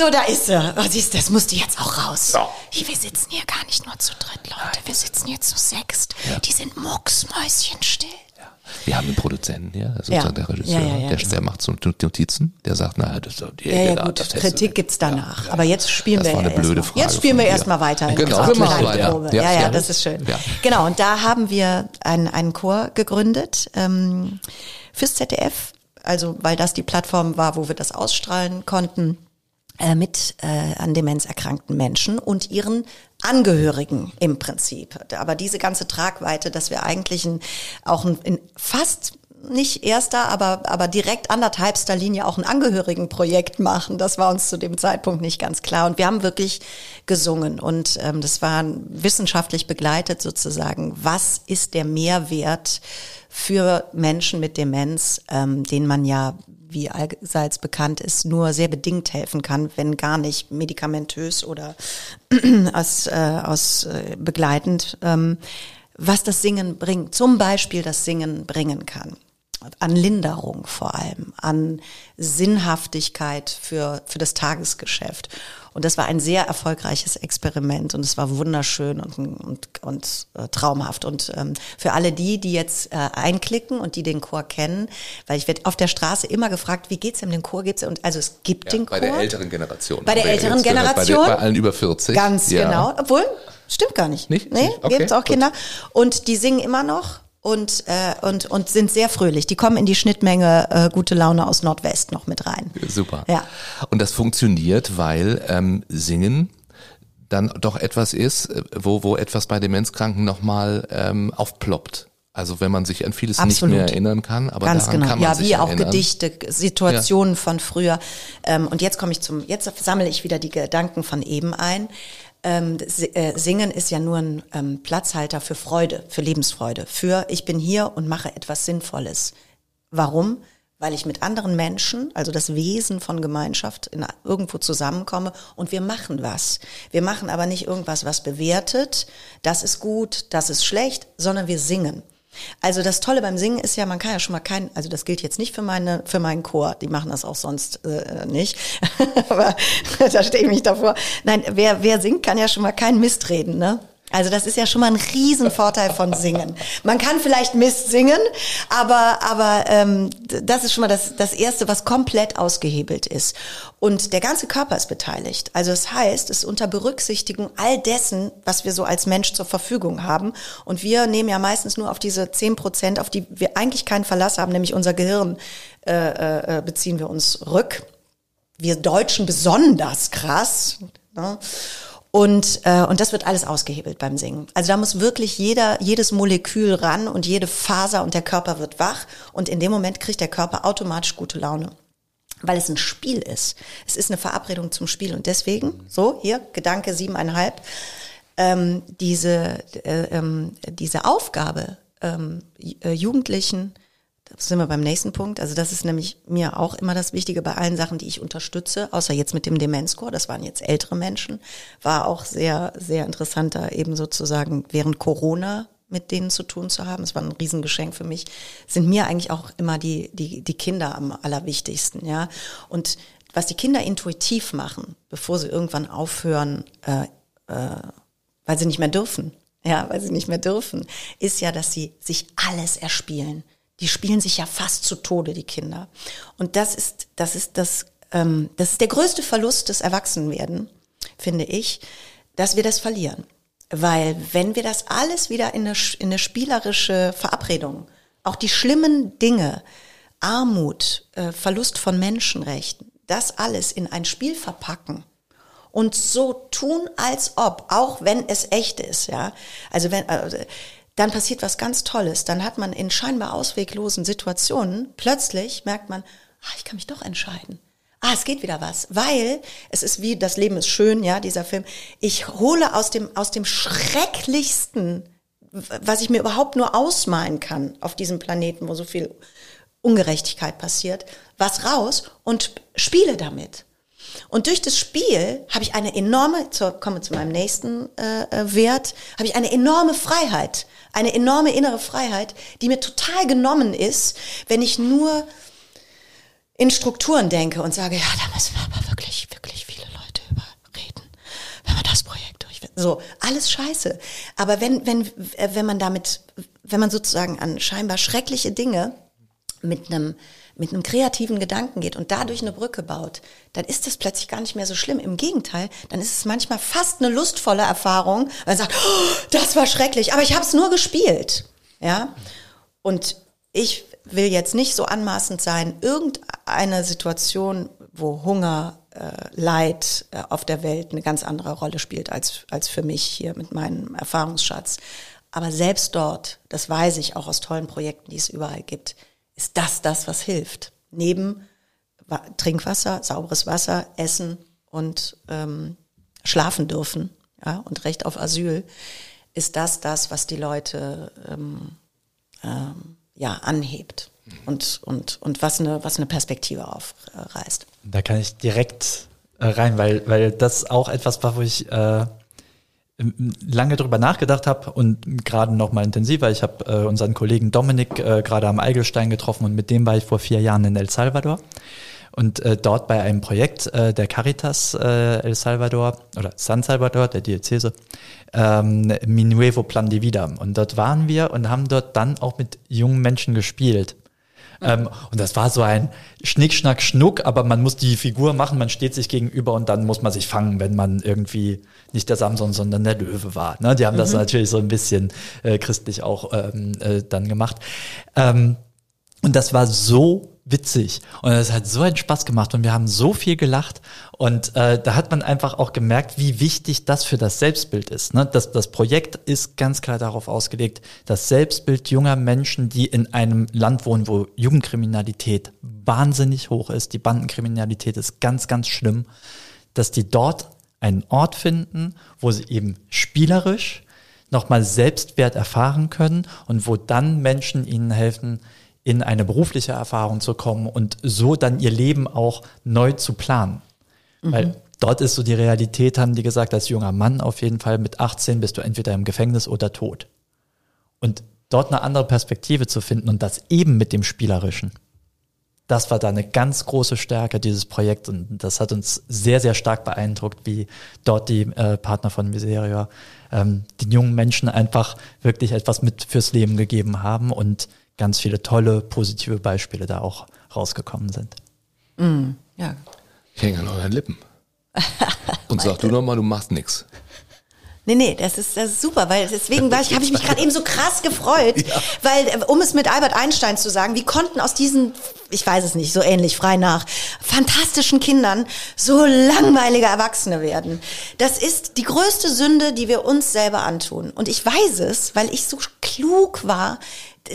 So, da ist sie. Oh, siehst, das musste jetzt auch raus. So. Hier, wir sitzen hier gar nicht nur zu dritt, Leute. Wir sitzen hier zu sechst. Ja. Die sind mucksmäuschenstill. Wir haben einen Produzenten hier, sozusagen ja. der Regisseur, ja, ja, der, der macht so Notizen, der sagt, na, das ist die ja, ja, gut, Kritik gibt's danach. Aber jetzt spielen das wir war eine blöde Frage Jetzt spielen wir erstmal weiter. Genau, wir machen weiter. Ja, ja, das ist schön. Genau, und da haben wir einen, einen Chor gegründet ähm, fürs ZDF, also weil das die Plattform war, wo wir das ausstrahlen konnten äh, mit äh, an Demenz erkrankten Menschen und ihren Angehörigen im Prinzip. Aber diese ganze Tragweite, dass wir eigentlich ein, auch ein, in fast nicht erster, aber, aber direkt anderthalbster Linie auch ein Angehörigenprojekt machen. Das war uns zu dem Zeitpunkt nicht ganz klar. Und wir haben wirklich gesungen und ähm, das war wissenschaftlich begleitet sozusagen. Was ist der Mehrwert für Menschen mit Demenz, ähm, den man ja wie allseits bekannt ist, nur sehr bedingt helfen kann, wenn gar nicht medikamentös oder aus, äh, aus äh, begleitend, ähm, was das Singen bringt, zum Beispiel das Singen bringen kann an Linderung vor allem, an Sinnhaftigkeit für, für das Tagesgeschäft. Und das war ein sehr erfolgreiches Experiment und es war wunderschön und, und, und äh, traumhaft. Und ähm, für alle die, die jetzt äh, einklicken und die den Chor kennen, weil ich werde auf der Straße immer gefragt, wie geht's dem den Chor? Gibt's und also es gibt ja, den Chor. Bei der älteren Generation. Bei der älteren Generation. Bei, der, bei, allen über 40. Ganz ja. genau. Obwohl, stimmt gar nicht. Nicht? Nee, okay, gibt's auch Kinder. Und die singen immer noch und, äh, und, und sind sehr fröhlich. Die kommen in die Schnittmenge äh, gute Laune aus Nordwest noch mit rein. Super. Ja. Und das funktioniert, weil ähm, Singen dann doch etwas ist, äh, wo, wo etwas bei Demenzkranken nochmal ähm, aufploppt. Also wenn man sich an vieles Absolut. nicht mehr erinnern kann, aber Ganz daran genau. kann man ja, sich wie auch erinnern. Gedichte, Situationen ja. von früher. Ähm, und jetzt komme ich zum, jetzt sammle ich wieder die Gedanken von eben ein. Ähm, äh, Singen ist ja nur ein ähm, Platzhalter für Freude, für Lebensfreude, für ich bin hier und mache etwas Sinnvolles. Warum? Weil ich mit anderen Menschen, also das Wesen von Gemeinschaft, in, irgendwo zusammenkomme und wir machen was. Wir machen aber nicht irgendwas, was bewertet, das ist gut, das ist schlecht, sondern wir singen. Also das Tolle beim Singen ist ja, man kann ja schon mal kein, also das gilt jetzt nicht für meine, für meinen Chor, die machen das auch sonst äh, nicht, aber da stehe ich mich davor. Nein, wer, wer singt, kann ja schon mal kein Mist reden, ne? Also das ist ja schon mal ein Riesenvorteil von Singen. Man kann vielleicht Mist singen, aber, aber ähm, das ist schon mal das, das Erste, was komplett ausgehebelt ist. Und der ganze Körper ist beteiligt. Also das heißt, es ist unter Berücksichtigung all dessen, was wir so als Mensch zur Verfügung haben. Und wir nehmen ja meistens nur auf diese zehn Prozent, auf die wir eigentlich keinen Verlass haben, nämlich unser Gehirn, äh, äh, beziehen wir uns rück. Wir Deutschen besonders krass. Ne? Und, äh, und das wird alles ausgehebelt beim Singen. Also da muss wirklich jeder, jedes Molekül ran und jede Faser und der Körper wird wach. Und in dem Moment kriegt der Körper automatisch gute Laune. Weil es ein Spiel ist. Es ist eine Verabredung zum Spiel. Und deswegen, so, hier, Gedanke siebeneinhalb, ähm, diese, äh, ähm, diese Aufgabe, ähm, äh, Jugendlichen sind wir beim nächsten Punkt. Also das ist nämlich mir auch immer das Wichtige bei allen Sachen, die ich unterstütze, außer jetzt mit dem Demenzchor. Das waren jetzt ältere Menschen. War auch sehr, sehr interessant, da eben sozusagen während Corona mit denen zu tun zu haben. Es war ein Riesengeschenk für mich. Sind mir eigentlich auch immer die, die, die Kinder am allerwichtigsten, ja. Und was die Kinder intuitiv machen, bevor sie irgendwann aufhören, äh, äh, weil sie nicht mehr dürfen, ja, weil sie nicht mehr dürfen, ist ja, dass sie sich alles erspielen die spielen sich ja fast zu Tode, die Kinder. Und das ist, das ist das, ähm, das ist der größte Verlust des Erwachsenwerden, finde ich, dass wir das verlieren. Weil wenn wir das alles wieder in eine, in eine spielerische Verabredung, auch die schlimmen Dinge, Armut, äh, Verlust von Menschenrechten, das alles in ein Spiel verpacken und so tun, als ob, auch wenn es echt ist, ja. Also wenn, also, dann passiert was ganz Tolles. Dann hat man in scheinbar ausweglosen Situationen, plötzlich merkt man, ah, ich kann mich doch entscheiden. Ah, es geht wieder was, weil es ist wie das Leben ist schön, ja, dieser Film. Ich hole aus dem aus dem schrecklichsten, was ich mir überhaupt nur ausmalen kann auf diesem Planeten, wo so viel Ungerechtigkeit passiert, was raus und spiele damit. Und durch das Spiel habe ich eine enorme, zur, komme zu meinem nächsten äh, äh Wert, habe ich eine enorme Freiheit, eine enorme innere Freiheit, die mir total genommen ist, wenn ich nur in Strukturen denke und sage, ja, da müssen wir aber wirklich, wirklich viele Leute überreden, wenn wir das Projekt durchführen. So, alles scheiße. Aber wenn, wenn, äh, wenn man damit, wenn man sozusagen an scheinbar schreckliche Dinge mit einem mit einem kreativen Gedanken geht und dadurch eine Brücke baut, dann ist das plötzlich gar nicht mehr so schlimm. Im Gegenteil, dann ist es manchmal fast eine lustvolle Erfahrung, weil man sagt, oh, das war schrecklich, aber ich habe es nur gespielt. Ja? Und ich will jetzt nicht so anmaßend sein, irgendeine Situation, wo Hunger, äh, Leid äh, auf der Welt eine ganz andere Rolle spielt als, als für mich hier mit meinem Erfahrungsschatz. Aber selbst dort, das weiß ich auch aus tollen Projekten, die es überall gibt, ist das das, was hilft. Neben Wa- Trinkwasser, sauberes Wasser, Essen und ähm, schlafen dürfen ja, und Recht auf Asyl, ist das das, was die Leute ähm, ähm, ja, anhebt und, und, und was, eine, was eine Perspektive aufreißt. Da kann ich direkt äh, rein, weil, weil das auch etwas war, wo ich äh, lange drüber nachgedacht habe und gerade noch mal intensiver. Ich habe äh, unseren Kollegen Dominik äh, gerade am Eigelstein getroffen und mit dem war ich vor vier Jahren in El Salvador. Und äh, dort bei einem Projekt äh, der Caritas äh, El Salvador oder San Salvador, der Diözese, ähm, Mi Nuevo Plan de Vida. Und dort waren wir und haben dort dann auch mit jungen Menschen gespielt. Ähm, und das war so ein Schnick, Schnack, Schnuck, aber man muss die Figur machen, man steht sich gegenüber und dann muss man sich fangen, wenn man irgendwie nicht der Samson, sondern der Löwe war. Ne? Die haben das natürlich so ein bisschen äh, christlich auch ähm, äh, dann gemacht. Ähm, und das war so witzig und es hat so einen Spaß gemacht und wir haben so viel gelacht und äh, da hat man einfach auch gemerkt, wie wichtig das für das Selbstbild ist. Ne? Das, das Projekt ist ganz klar darauf ausgelegt, das Selbstbild junger Menschen, die in einem Land wohnen, wo Jugendkriminalität wahnsinnig hoch ist, die Bandenkriminalität ist ganz, ganz schlimm, dass die dort einen Ort finden, wo sie eben spielerisch nochmal Selbstwert erfahren können und wo dann Menschen ihnen helfen, in eine berufliche Erfahrung zu kommen und so dann ihr Leben auch neu zu planen. Weil dort ist so die Realität, haben die gesagt, als junger Mann auf jeden Fall mit 18 bist du entweder im Gefängnis oder tot. Und dort eine andere Perspektive zu finden und das eben mit dem Spielerischen. Das war da eine ganz große Stärke dieses Projekts und das hat uns sehr, sehr stark beeindruckt, wie dort die äh, Partner von Miseria ähm, den jungen Menschen einfach wirklich etwas mit fürs Leben gegeben haben und ganz viele tolle, positive Beispiele da auch rausgekommen sind. Ja. Ich hänge an euren Lippen. Und sag du nochmal, du machst nix. Nee, nee, das ist, das ist super, weil deswegen war ich, habe ich mich gerade eben so krass gefreut, weil, äh, um es mit Albert Einstein zu sagen, wie konnten aus diesen, ich weiß es nicht, so ähnlich, frei nach, fantastischen Kindern so langweilige Erwachsene werden. Das ist die größte Sünde, die wir uns selber antun. Und ich weiß es, weil ich so klug war,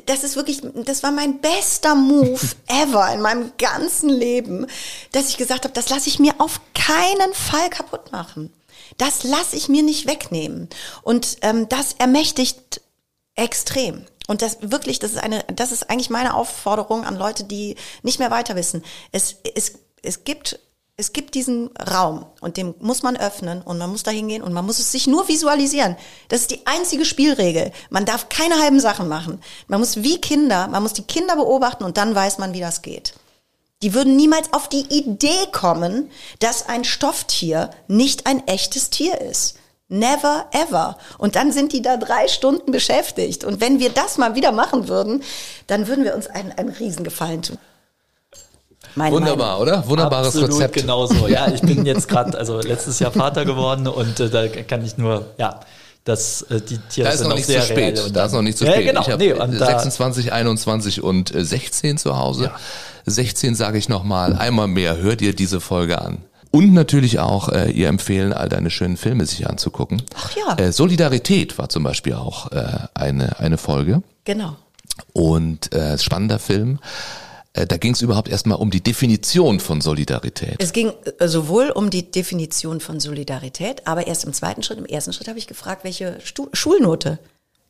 das ist wirklich, das war mein bester Move ever in meinem ganzen Leben, dass ich gesagt habe, das lasse ich mir auf keinen Fall kaputt machen. Das lasse ich mir nicht wegnehmen. Und ähm, das ermächtigt extrem. Und das wirklich, das ist eine, das ist eigentlich meine Aufforderung an Leute, die nicht mehr weiter wissen. Es, es, es gibt, es gibt diesen Raum und den muss man öffnen und man muss da hingehen und man muss es sich nur visualisieren. Das ist die einzige Spielregel. Man darf keine halben Sachen machen. Man muss wie Kinder, man muss die Kinder beobachten und dann weiß man, wie das geht. Die würden niemals auf die Idee kommen, dass ein Stofftier nicht ein echtes Tier ist. Never ever. Und dann sind die da drei Stunden beschäftigt. Und wenn wir das mal wieder machen würden, dann würden wir uns einen, einen Riesengefallen tun. Meine Wunderbar, oder? Wunderbares Absolut Rezept. genauso. Ja, ich bin jetzt gerade, also letztes Jahr Vater geworden und äh, da kann ich nur, ja, dass äh, die Tiere Da ist sind noch nicht zu sehr spät. Da ist noch nicht zu ja, spät. Genau, ich habe nee, und da, 26, 21 und äh, 16 zu Hause. 16 sage ich nochmal, einmal mehr, hört ihr diese Folge an. Und natürlich auch äh, ihr empfehlen, all deine schönen Filme sich anzugucken. Ach ja. Äh, Solidarität war zum Beispiel auch äh, eine, eine Folge. Genau. Und äh, spannender Film. Äh, da ging es überhaupt erstmal um die Definition von Solidarität. Es ging äh, sowohl um die Definition von Solidarität, aber erst im zweiten Schritt. Im ersten Schritt habe ich gefragt, welche Stu Schulnote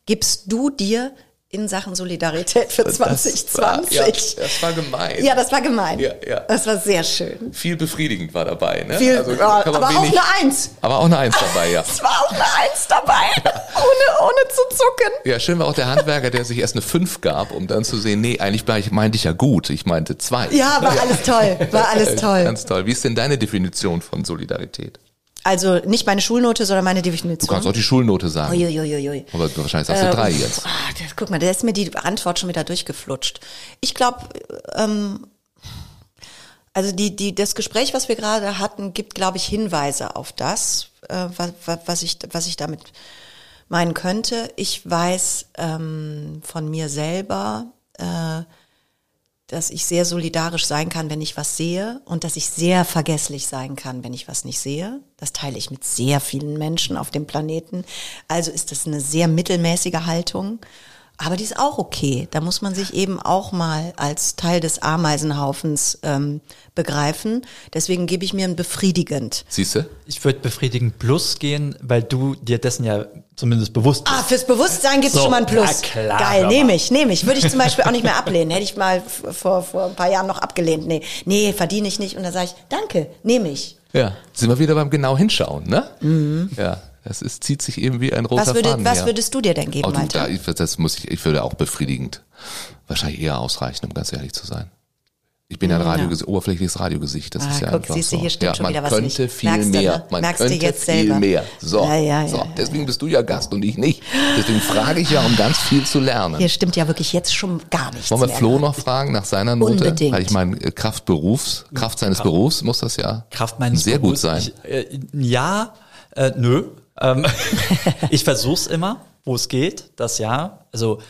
gibst du dir in Sachen Solidarität für 2020? Das war, ja, das war gemein. Ja, das war gemein. Ja, ja. Das war sehr schön. Viel befriedigend war dabei. Ne? Viel, Also, ja, man aber auch wenig- eine Eins. Aber auch eine Eins dabei, ja. Es war auch eine Eins dabei, ohne, ohne zu zucken. Ja, schön war auch der Handwerker, der sich erst eine 5 gab, um dann zu sehen, nee, eigentlich ich- meinte ich ja gut, ich meinte zwei. Ja, war alles toll, war alles toll. Ganz toll. Wie ist denn deine Definition von Solidarität? Also nicht meine Schulnote, sondern meine Du Definition. kannst auch die Schulnote sagen. Uiuiuiui. Aber du wahrscheinlich sagst du drei Ähm, jetzt. ah, das, guck mal, da ist mir die Antwort schon wieder durchgeflutscht. Ich glaube, ähm, also die, die, das Gespräch, was wir gerade hatten, gibt, glaube ich, Hinweise auf das, äh, was, was, ich, was ich damit meinen könnte. Ich weiß ähm, von mir selber, äh, dass ich sehr solidarisch sein kann, wenn ich was sehe und dass ich sehr vergesslich sein kann, wenn ich was nicht sehe. Das teile ich mit sehr vielen Menschen auf dem Planeten. Also ist das eine sehr mittelmäßige Haltung. Aber die ist auch okay. Da muss man sich eben auch mal als Teil des Ameisenhaufens ähm, begreifen. Deswegen gebe ich mir ein befriedigend. Siehst du? Ich würde befriedigend plus gehen, weil du dir dessen ja zumindest bewusst bist. Ah, fürs Bewusstsein gibt's So, schon mal ein Plus. na klar, Geil, nehme ich, nehme ich. Würde ich zum Beispiel auch nicht mehr ablehnen. Hätte ich mal vor, vor ein paar Jahren noch abgelehnt. Nee, nee, verdiene ich nicht. Und dann sage ich, danke, nehme ich. Ja. Sind wir wieder beim genau hinschauen, ne? Ja. Das ist, zieht sich eben wie ein roter. Was, würde, Faden was her. würdest du dir denn geben, Oh, du, da, ich, das muss ich, ich würde auch befriedigend wahrscheinlich eher ausreichen, um ganz ehrlich zu sein. Ich bin ja ein Radio, oberflächliches Radiogesicht. Das Ah, ist ja guck, einfach siehst du, so. hier stimmt ja, schon man wieder was könnte nicht. viel Merkst du, mehr. ne? Man Merkst könnte jetzt viel selber. mehr. So, Ja, ja, so. ja, deswegen bist du ja Gast und ich nicht. Deswegen frage ich ja, um ganz viel zu lernen. Hier stimmt ja wirklich jetzt schon gar nichts Wollen wir mehr. Flo noch fragen nach seiner Note? Unbedingt. Weil ich meine, äh, Kraft Berufs, Kraft seines Berufs muss das ja Kraft meines sehr gut Berufs. sein. Ich, äh, ja, äh, nö. Ähm, ich versuch's immer, wo es geht, das ja. Also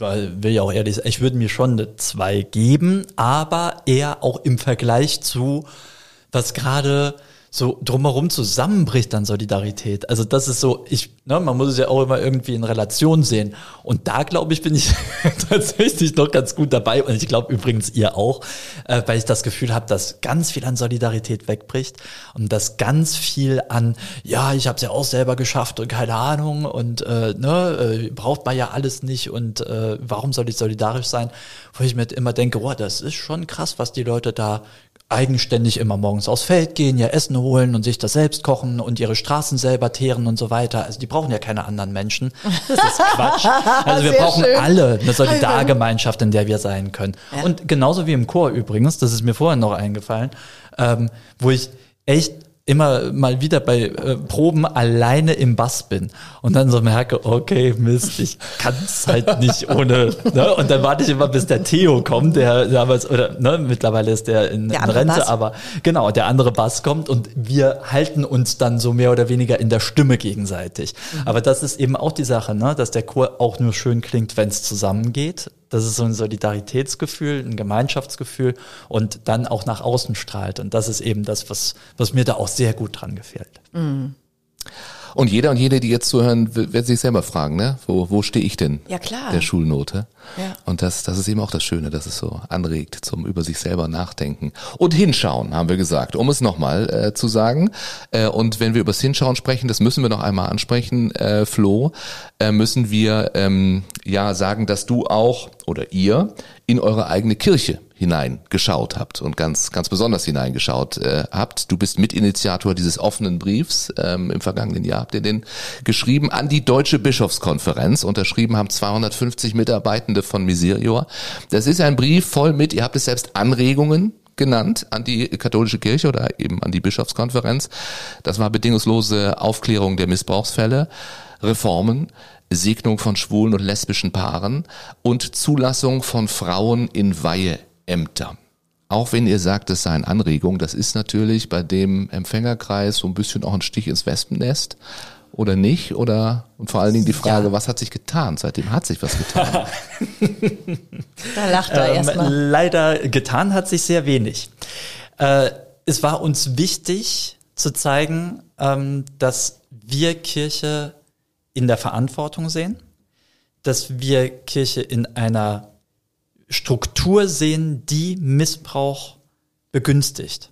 weil, will ja auch ehrlich sein, ich würde mir schon eine 2 geben, aber eher auch im Vergleich zu, was gerade so drumherum zusammenbricht an Solidarität. Also das ist so, ich, ne, man muss es ja auch immer irgendwie in Relation sehen. Und da glaube ich, bin ich tatsächlich noch ganz gut dabei. Und ich glaube übrigens ihr auch, äh, weil ich das Gefühl habe, dass ganz viel an Solidarität wegbricht und dass ganz viel an, ja, ich habe es ja auch selber geschafft und keine Ahnung und äh, ne, äh, braucht man ja alles nicht und äh, warum soll ich solidarisch sein? Wo ich mir immer denke, boah, das ist schon krass, was die Leute da eigenständig immer morgens aufs Feld gehen, ihr Essen holen und sich das selbst kochen und ihre Straßen selber teeren und so weiter. Also die brauchen ja keine anderen Menschen. Das ist Quatsch. Also wir Sehr brauchen schön. alle eine Solidargemeinschaft, in der wir sein können. Und genauso wie im Chor übrigens, das ist mir vorher noch eingefallen, ähm, wo ich echt immer mal wieder bei äh, Proben alleine im Bass bin und dann so merke, okay, Mist, ich kann's halt nicht ohne. Ne? Und dann warte ich immer, bis der Theo kommt, der damals, oder ne, mittlerweile ist der in, Der in Rente, Bass. aber genau, der andere Bass kommt und wir halten uns dann so mehr oder weniger in der Stimme gegenseitig. Aber das ist eben auch die Sache, ne? dass der Chor auch nur schön klingt, wenn es zusammengeht. Das ist so ein Solidaritätsgefühl, ein Gemeinschaftsgefühl und dann auch nach außen strahlt. Und das ist eben das, was, was mir da auch sehr gut dran gefällt. Und jeder und jede, die jetzt zuhören, wird sich selber fragen, ne? Wo, wo stehe ich denn? Ja, klar. Der Schulnote. Und das, das ist eben auch das Schöne, dass es so anregt zum über sich selber nachdenken. Und hinschauen, haben wir gesagt, um es nochmal äh, zu sagen. Äh, und wenn wir über das Hinschauen sprechen, das müssen wir noch einmal ansprechen, äh, Flo, äh, müssen wir ähm, ja sagen, dass du auch oder ihr in eure eigene Kirche hineingeschaut habt und ganz ganz besonders hineingeschaut äh, habt. Du bist Mitinitiator dieses offenen Briefs. Ähm, Im vergangenen Jahr habt ihr den geschrieben an die Deutsche Bischofskonferenz. Unterschrieben haben 250 Mitarbeitende von Miserior. Das ist ein Brief voll mit, ihr habt es selbst Anregungen genannt an die katholische Kirche oder eben an die Bischofskonferenz. Das war bedingungslose Aufklärung der Missbrauchsfälle, Reformen, Segnung von schwulen und lesbischen Paaren und Zulassung von Frauen in Weiheämter. Auch wenn ihr sagt, es seien Anregungen, das ist natürlich bei dem Empfängerkreis so ein bisschen auch ein Stich ins Wespennest oder nicht? Oder und vor allen Dingen die Frage, Ja. was hat sich getan? Seitdem hat sich was getan. Da lacht er Ähm, erstmal. leider getan hat sich sehr wenig. Äh, es war uns wichtig zu zeigen, ähm, dass wir Kirche in der Verantwortung sehen, dass wir Kirche in einer Struktur sehen, die Missbrauch begünstigt.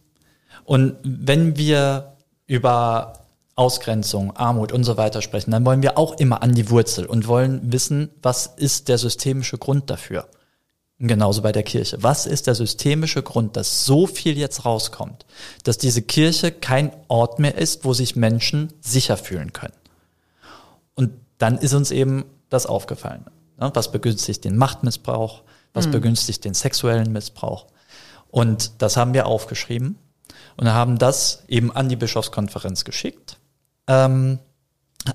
Und wenn wir über Ausgrenzung, Armut und so weiter sprechen, dann wollen wir auch immer an die Wurzel und wollen wissen, was ist der systemische Grund dafür. Und Genauso bei der Kirche. Was ist der systemische Grund, dass so viel jetzt rauskommt, dass diese Kirche kein Ort mehr ist, wo sich Menschen sicher fühlen können? Und dann ist uns eben das aufgefallen. Ne? Was begünstigt den Machtmissbrauch? Was begünstigt den sexuellen Missbrauch? Und das haben wir aufgeschrieben und haben das eben an die Bischofskonferenz geschickt. Ähm,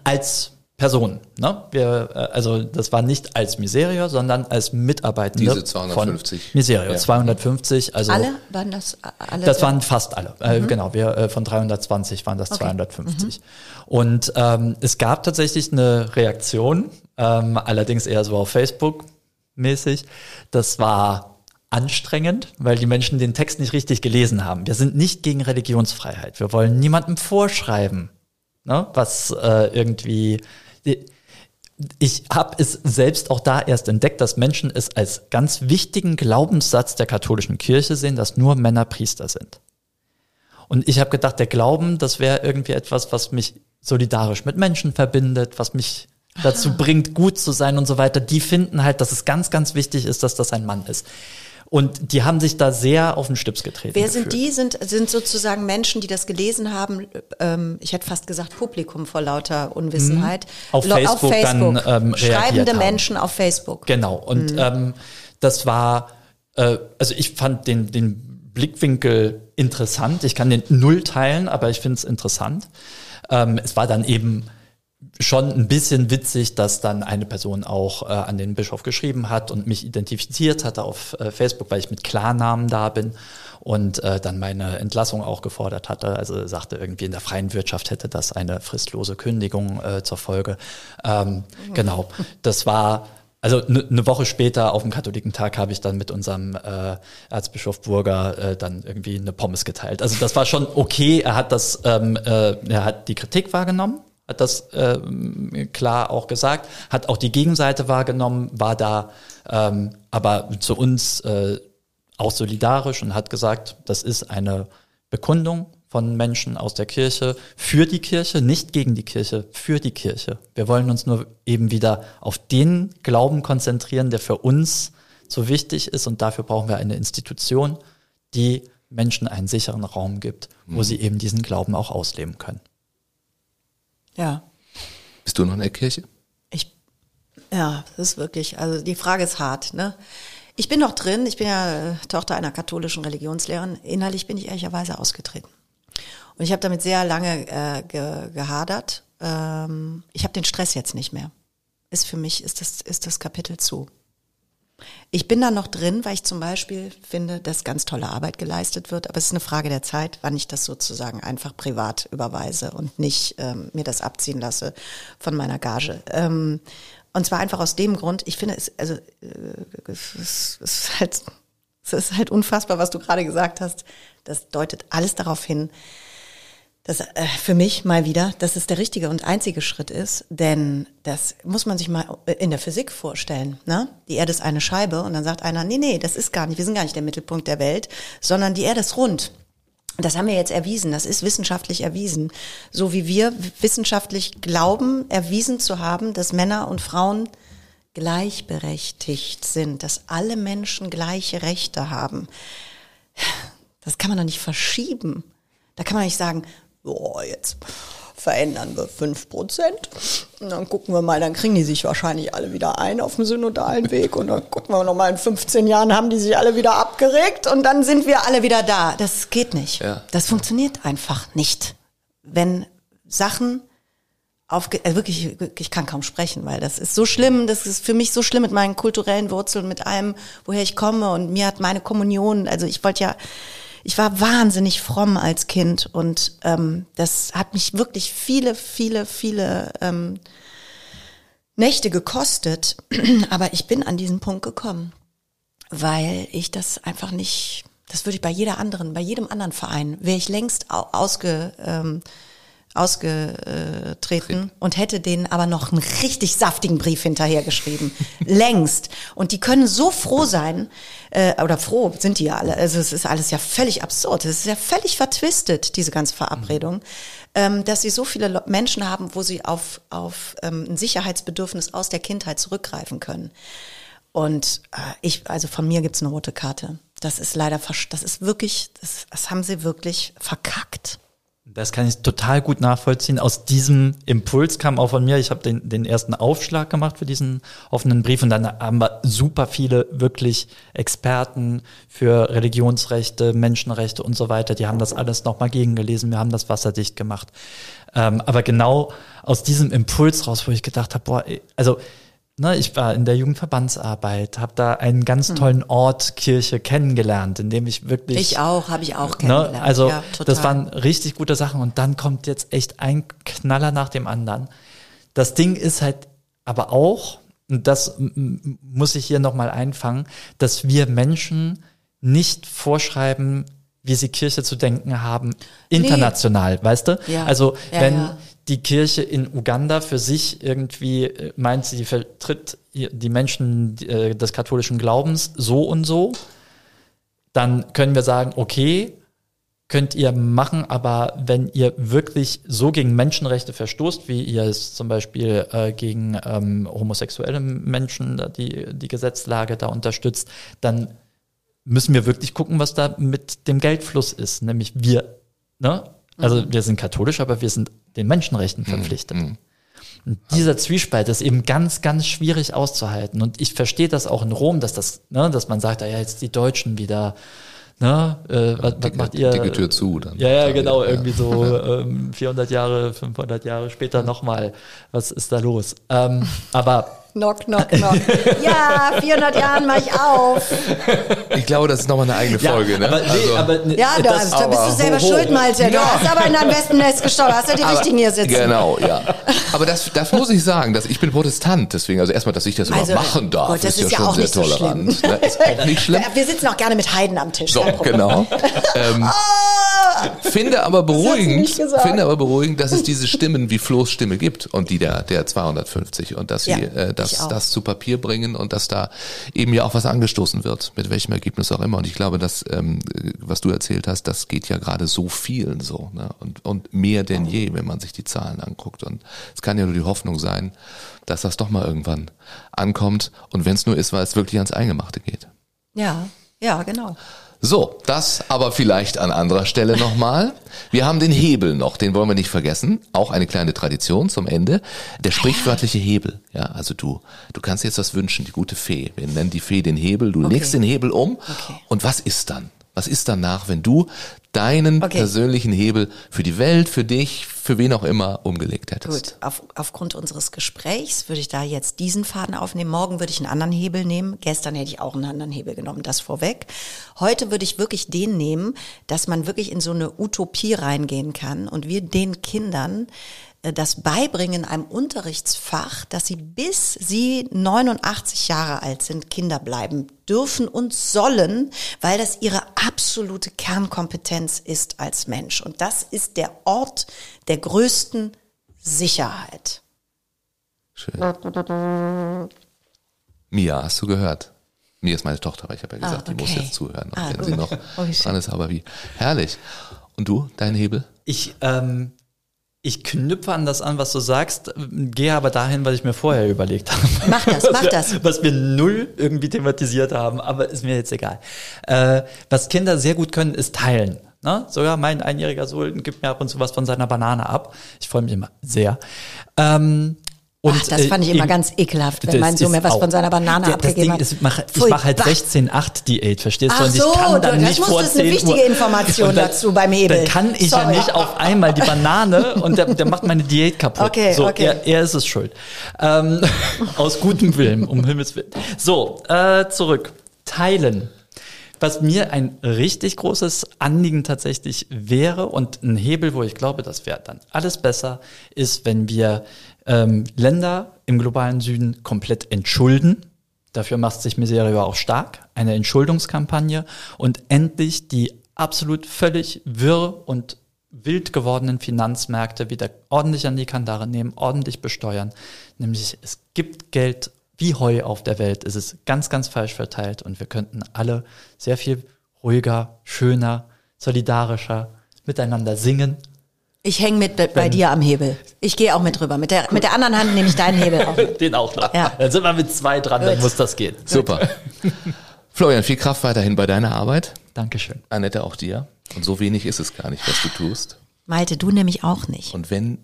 als Person. Ne? Wir, äh, also das war nicht als Miserior, sondern als Mitarbeitende Diese 250. von Miserior. Ja. 250, also Alle waren das alle? das waren fast alle. Äh, genau, wir äh, von 320 waren das 250. Und ähm, es gab tatsächlich eine Reaktion, ähm, allerdings eher so auf Facebook mäßig. Das war anstrengend, weil die Menschen den Text nicht richtig gelesen haben. Wir sind nicht gegen Religionsfreiheit. Wir wollen niemandem vorschreiben, ne, was äh, irgendwie ich habe es selbst auch da erst entdeckt, dass Menschen es als ganz wichtigen Glaubenssatz der katholischen Kirche sehen, dass nur Männer Priester sind. Und ich habe gedacht, der Glauben, das wäre irgendwie etwas, was mich solidarisch mit Menschen verbindet, was mich dazu Aha. bringt, gut zu sein und so weiter. Die finden halt, dass es ganz, ganz wichtig ist, dass das ein Mann ist. Und die haben sich da sehr auf den Stips getreten. Wer gefühlt. sind die? Sind, sind sozusagen Menschen, die das gelesen haben, ähm, ich hätte fast gesagt Publikum vor lauter Unwissenheit. Mhm. Auf, Facebook auf Facebook dann ähm, Schreibende haben. Menschen auf Facebook. Genau. Und mhm. ähm, das war, äh, also ich fand den, den Blickwinkel interessant. Ich kann den null teilen, aber ich finde es interessant. Ähm, es war dann eben schon ein bisschen witzig, dass dann eine Person auch äh, an den Bischof geschrieben hat und mich identifiziert hatte auf äh, Facebook, weil ich mit Klarnamen da bin und äh, dann meine Entlassung auch gefordert hatte. Also sagte irgendwie in der freien Wirtschaft hätte das eine fristlose Kündigung äh, zur Folge. Ähm, mhm. Genau, das war also eine ne Woche später auf dem Katholikentag habe ich dann mit unserem äh, Erzbischof Burger äh, dann irgendwie eine Pommes geteilt. Also das war schon okay. Er hat das, ähm, äh, er hat die Kritik wahrgenommen hat das äh, klar auch gesagt, hat auch die Gegenseite wahrgenommen, war da ähm, aber zu uns äh, auch solidarisch und hat gesagt, das ist eine Bekundung von Menschen aus der Kirche für die Kirche, nicht gegen die Kirche, für die Kirche. Wir wollen uns nur eben wieder auf den Glauben konzentrieren, der für uns so wichtig ist und dafür brauchen wir eine Institution, die Menschen einen sicheren Raum gibt, wo mhm. sie eben diesen Glauben auch ausleben können. Ja. Bist du noch in der Kirche? Ich, ja, das ist wirklich, also die Frage ist hart, ne? Ich bin noch drin, ich bin ja äh, Tochter einer katholischen Religionslehrerin. Innerlich bin ich ehrlicherweise ausgetreten. Und ich habe damit sehr lange äh, ge gehadert. Ähm, ich habe den Stress jetzt nicht mehr. Ist für mich, ist das, ist das Kapitel zu. Ich bin da noch drin, weil ich zum Beispiel finde, dass ganz tolle Arbeit geleistet wird. Aber es ist eine Frage der Zeit, wann ich das sozusagen einfach privat überweise und nicht ähm, mir das abziehen lasse von meiner Gage. Ähm, und zwar einfach aus dem Grund, ich finde es, also äh, es, ist halt, es ist halt unfassbar, was du gerade gesagt hast. Das deutet alles darauf hin, das äh, für mich mal wieder, dass es der richtige und einzige Schritt ist, denn das muss man sich mal in der Physik vorstellen. Ne? Die Erde ist eine Scheibe und dann sagt einer, nee, nee, das ist gar nicht, wir sind gar nicht der Mittelpunkt der Welt, sondern die Erde ist rund. Das haben wir jetzt erwiesen, das ist wissenschaftlich erwiesen. So wie wir wissenschaftlich glauben, erwiesen zu haben, dass Männer und Frauen gleichberechtigt sind, dass alle Menschen gleiche Rechte haben. Das kann man doch nicht verschieben. Da kann man nicht sagen, boah, jetzt verändern wir fünf Prozent. Und dann gucken wir mal, dann kriegen die sich wahrscheinlich alle wieder ein auf dem synodalen Weg. Und dann gucken wir nochmal, in 15 Jahren haben die sich alle wieder abgeregt und dann sind wir alle wieder da. Das geht nicht. Ja. Das funktioniert einfach nicht. Wenn Sachen auf, also wirklich, ich kann kaum sprechen, weil das ist so schlimm, das ist für mich so schlimm mit meinen kulturellen Wurzeln, mit allem, woher ich komme und mir hat meine Kommunion, also ich wollte ja, ich war wahnsinnig fromm als Kind und ähm, das hat mich wirklich viele, viele, viele ähm, Nächte gekostet. Aber ich bin an diesen Punkt gekommen, weil ich das einfach nicht, das würde ich bei jeder anderen, bei jedem anderen Verein, wäre ich längst ausge, ähm, ausgetreten und hätte denen aber noch einen richtig saftigen Brief hinterhergeschrieben. Längst. Und die können so froh sein, äh, oder froh sind die ja alle. Also es ist alles ja völlig absurd. Es ist ja völlig vertwistet, diese ganze Verabredung, mhm. ähm, dass sie so viele Menschen haben, wo sie auf, auf ähm, ein Sicherheitsbedürfnis aus der Kindheit zurückgreifen können. Und äh, ich, also von mir gibt's eine rote Karte. Das ist leider, das ist wirklich, das, das haben sie wirklich verkackt. Das kann ich total gut nachvollziehen. Aus diesem Impuls kam auch von mir, ich habe den, den ersten Aufschlag gemacht für diesen offenen Brief und dann haben wir super viele wirklich Experten für Religionsrechte, Menschenrechte und so weiter, die haben das alles nochmal gegengelesen, wir haben das wasserdicht gemacht. Ähm, aber genau aus diesem Impuls raus, wo ich gedacht habe, boah, also Ne, ich war in der Jugendverbandsarbeit, habe da einen ganz hm. tollen Ort Kirche kennengelernt, in dem ich wirklich. Ich auch, habe ich auch ne, kennengelernt. Ne, also ja, das waren richtig gute Sachen und dann kommt jetzt echt ein Knaller nach dem anderen. Das Ding ist halt aber auch, und das muss ich hier nochmal einfangen, dass wir Menschen nicht vorschreiben, wie sie Kirche zu denken haben, international, nee. weißt du? Ja. Also wenn ja, die Kirche in Uganda für sich irgendwie äh, meint, sie vertritt die Menschen äh, des katholischen Glaubens so und so, dann können wir sagen, okay, könnt ihr machen, aber wenn ihr wirklich so gegen Menschenrechte verstoßt, wie ihr es zum Beispiel äh, gegen ähm, homosexuelle Menschen, die, die Gesetzlage da unterstützt, dann müssen wir wirklich gucken, was da mit dem Geldfluss ist. Nämlich wir, ne? Also mhm. wir sind katholisch, aber wir sind den Menschenrechten mhm. verpflichtet. Mhm. Und dieser Zwiespalt ist eben ganz, ganz schwierig auszuhalten. Und ich verstehe das auch in Rom, dass das, ne, dass man sagt, ja, jetzt die Deutschen wieder Ne? Äh, was, was macht ihr? Dicke Tür zu. Dann ja, ja, genau, ja. irgendwie so ähm, 400 Jahre, 500 Jahre später nochmal. Was ist da los? Ähm, aber Knock, knock, knock. ja, 400 Jahren mache ich auf. Ich glaube, das ist nochmal eine eigene Folge, ja, ne? Aber, nee, also, aber, ne, ja, da, das, da bist du selber ho, ho. schuld, Malte. Du ja. hast aber in deinem besten Nest geschaut. Hast du die aber, richtigen hier sitzen. Genau, ja. Aber das, das muss ich sagen, dass ich bin Protestant, deswegen, also erstmal, dass ich das also, überhaupt machen darf, Gott, das ist, ist ja, schon sehr so tolerant. Ne? Ist auch nicht schlimm. Wir sitzen auch gerne mit Heiden am Tisch. So, genau. ähm, oh, finde aber beruhigend, finde aber beruhigend, dass es diese Stimmen wie Flo's Stimme gibt und die der, der 250 und dass sie äh, das, das zu Papier bringen und dass da eben ja auch was angestoßen wird, mit welchem Ergebnis auch immer. Und ich glaube, dass, ähm, was du erzählt hast, das geht ja gerade so vielen so. Ne? Und, und mehr denn je, wenn man sich die Zahlen anguckt. Und es kann ja nur die Hoffnung sein, dass das doch mal irgendwann ankommt. Und wenn es nur ist, weil es wirklich ans Eingemachte geht. Ja, ja, genau. So, das aber vielleicht an anderer Stelle nochmal. Wir haben den Hebel noch, den wollen wir nicht vergessen. Auch eine kleine Tradition zum Ende. Der sprichwörtliche Hebel. Ja, also du, du kannst jetzt was wünschen, die gute Fee. Wir nennen die Fee den Hebel. Du okay. legst den Hebel um. Okay. Und was ist dann? Was ist danach, wenn du deinen okay. persönlichen Hebel für die Welt, für dich, für wen auch immer umgelegt hättest? Gut, Auf, aufgrund unseres Gesprächs würde ich da jetzt diesen Faden aufnehmen. Morgen würde ich einen anderen Hebel nehmen. Gestern hätte ich auch einen anderen Hebel genommen, das vorweg. Heute würde ich wirklich den nehmen, dass man wirklich in so eine Utopie reingehen kann und wir den Kindern das beibringen in einem Unterrichtsfach, dass sie bis sie 89 Jahre alt sind, Kinder bleiben dürfen und sollen, weil das ihre absolute Kernkompetenz ist als Mensch. Und das ist der Ort der größten Sicherheit. Schön. Mia, hast du gehört? Mia ist meine Tochter, aber ich habe ja gesagt, ah, okay. die muss jetzt zuhören, ah, wenn gut. sie noch oh, dran ist, aber wie. Herrlich. Und du, dein Hebel? Ich ähm, ich knüpfe an das an, was du sagst, gehe aber dahin, was ich mir vorher überlegt habe. Mach das, mach das. Was wir null irgendwie thematisiert haben, aber ist mir jetzt egal. Äh, was Kinder sehr gut können, ist teilen. Ne? Sogar mein einjähriger Sohn gibt mir ab und zu was von seiner Banane ab. Ich freue mich immer sehr. Ähm, und, Ach, das fand ich äh, immer ganz ekelhaft, wenn mein Sohn mir was auch, von seiner Banane ja, abgegeben hat. ich mache, ich mache halt 16-8-Diät, verstehst du? Und ich kann dann du, nicht vor 10 eine wichtige Uhr, Information dann, dazu beim Hebel. Dann kann ich Sorry. ja nicht auf einmal die Banane und der, der macht meine Diät kaputt. Okay, so, okay. Er, er ist es schuld. Ähm, aus gutem Willen, um Himmels Willen. So, äh, zurück. Teilen. Was mir ein richtig großes Anliegen tatsächlich wäre und ein Hebel, wo ich glaube, das wäre dann alles besser, ist, wenn wir ähm, Länder im globalen Süden komplett entschulden. Dafür macht sich Miserio auch stark. Eine Entschuldungskampagne und endlich die absolut völlig wirr und wild gewordenen Finanzmärkte wieder ordentlich an die Kandare nehmen, ordentlich besteuern. Nämlich es gibt Geld wie Heu auf der Welt. Es ist ganz, ganz falsch verteilt und wir könnten alle sehr viel ruhiger, schöner, solidarischer miteinander singen ich hänge mit bei Wenn, dir am Hebel. Ich gehe auch mit rüber. Mit der, mit der anderen Hand nehme ich deinen Hebel auch. Den auch noch. Ja. Dann sind wir mit zwei dran, dann muss das gehen. Super. Florian, viel Kraft weiterhin bei deiner Arbeit. Dankeschön. Annette, auch dir. Und so wenig ist es gar nicht, was du tust. Malte, du nämlich auch nicht. Und wenn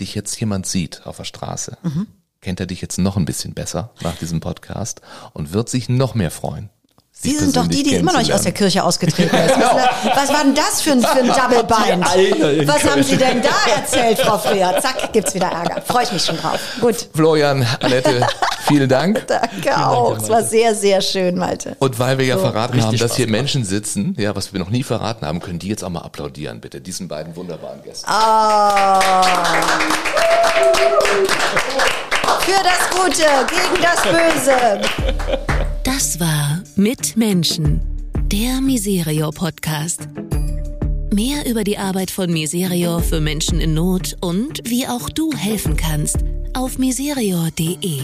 dich jetzt jemand sieht auf der Straße, mhm. kennt er dich jetzt noch ein bisschen besser nach diesem Podcast und wird sich noch mehr freuen, Sie sind doch die, die immer noch nicht aus der Kirche ausgetreten ist. Was war denn das für ein, für ein Double Bind? Was haben Sie denn da erzählt, Frau Freer? Zack, gibt's wieder Ärger. Freue ich mich schon drauf. Gut. Florian, Annette, vielen Dank. Danke vielen auch. es war sehr, sehr schön, Malte. Und weil wir ja so. verraten haben, dass hier Menschen sitzen, ja, was wir noch nie verraten haben, können die jetzt auch mal applaudieren, bitte, diesen beiden wunderbaren Gästen. Oh. Für das Gute, gegen das Böse. Das war Mit Menschen, der Miserio Podcast. Mehr über die Arbeit von Miserior für Menschen in Not und wie auch du helfen kannst auf miserior.de.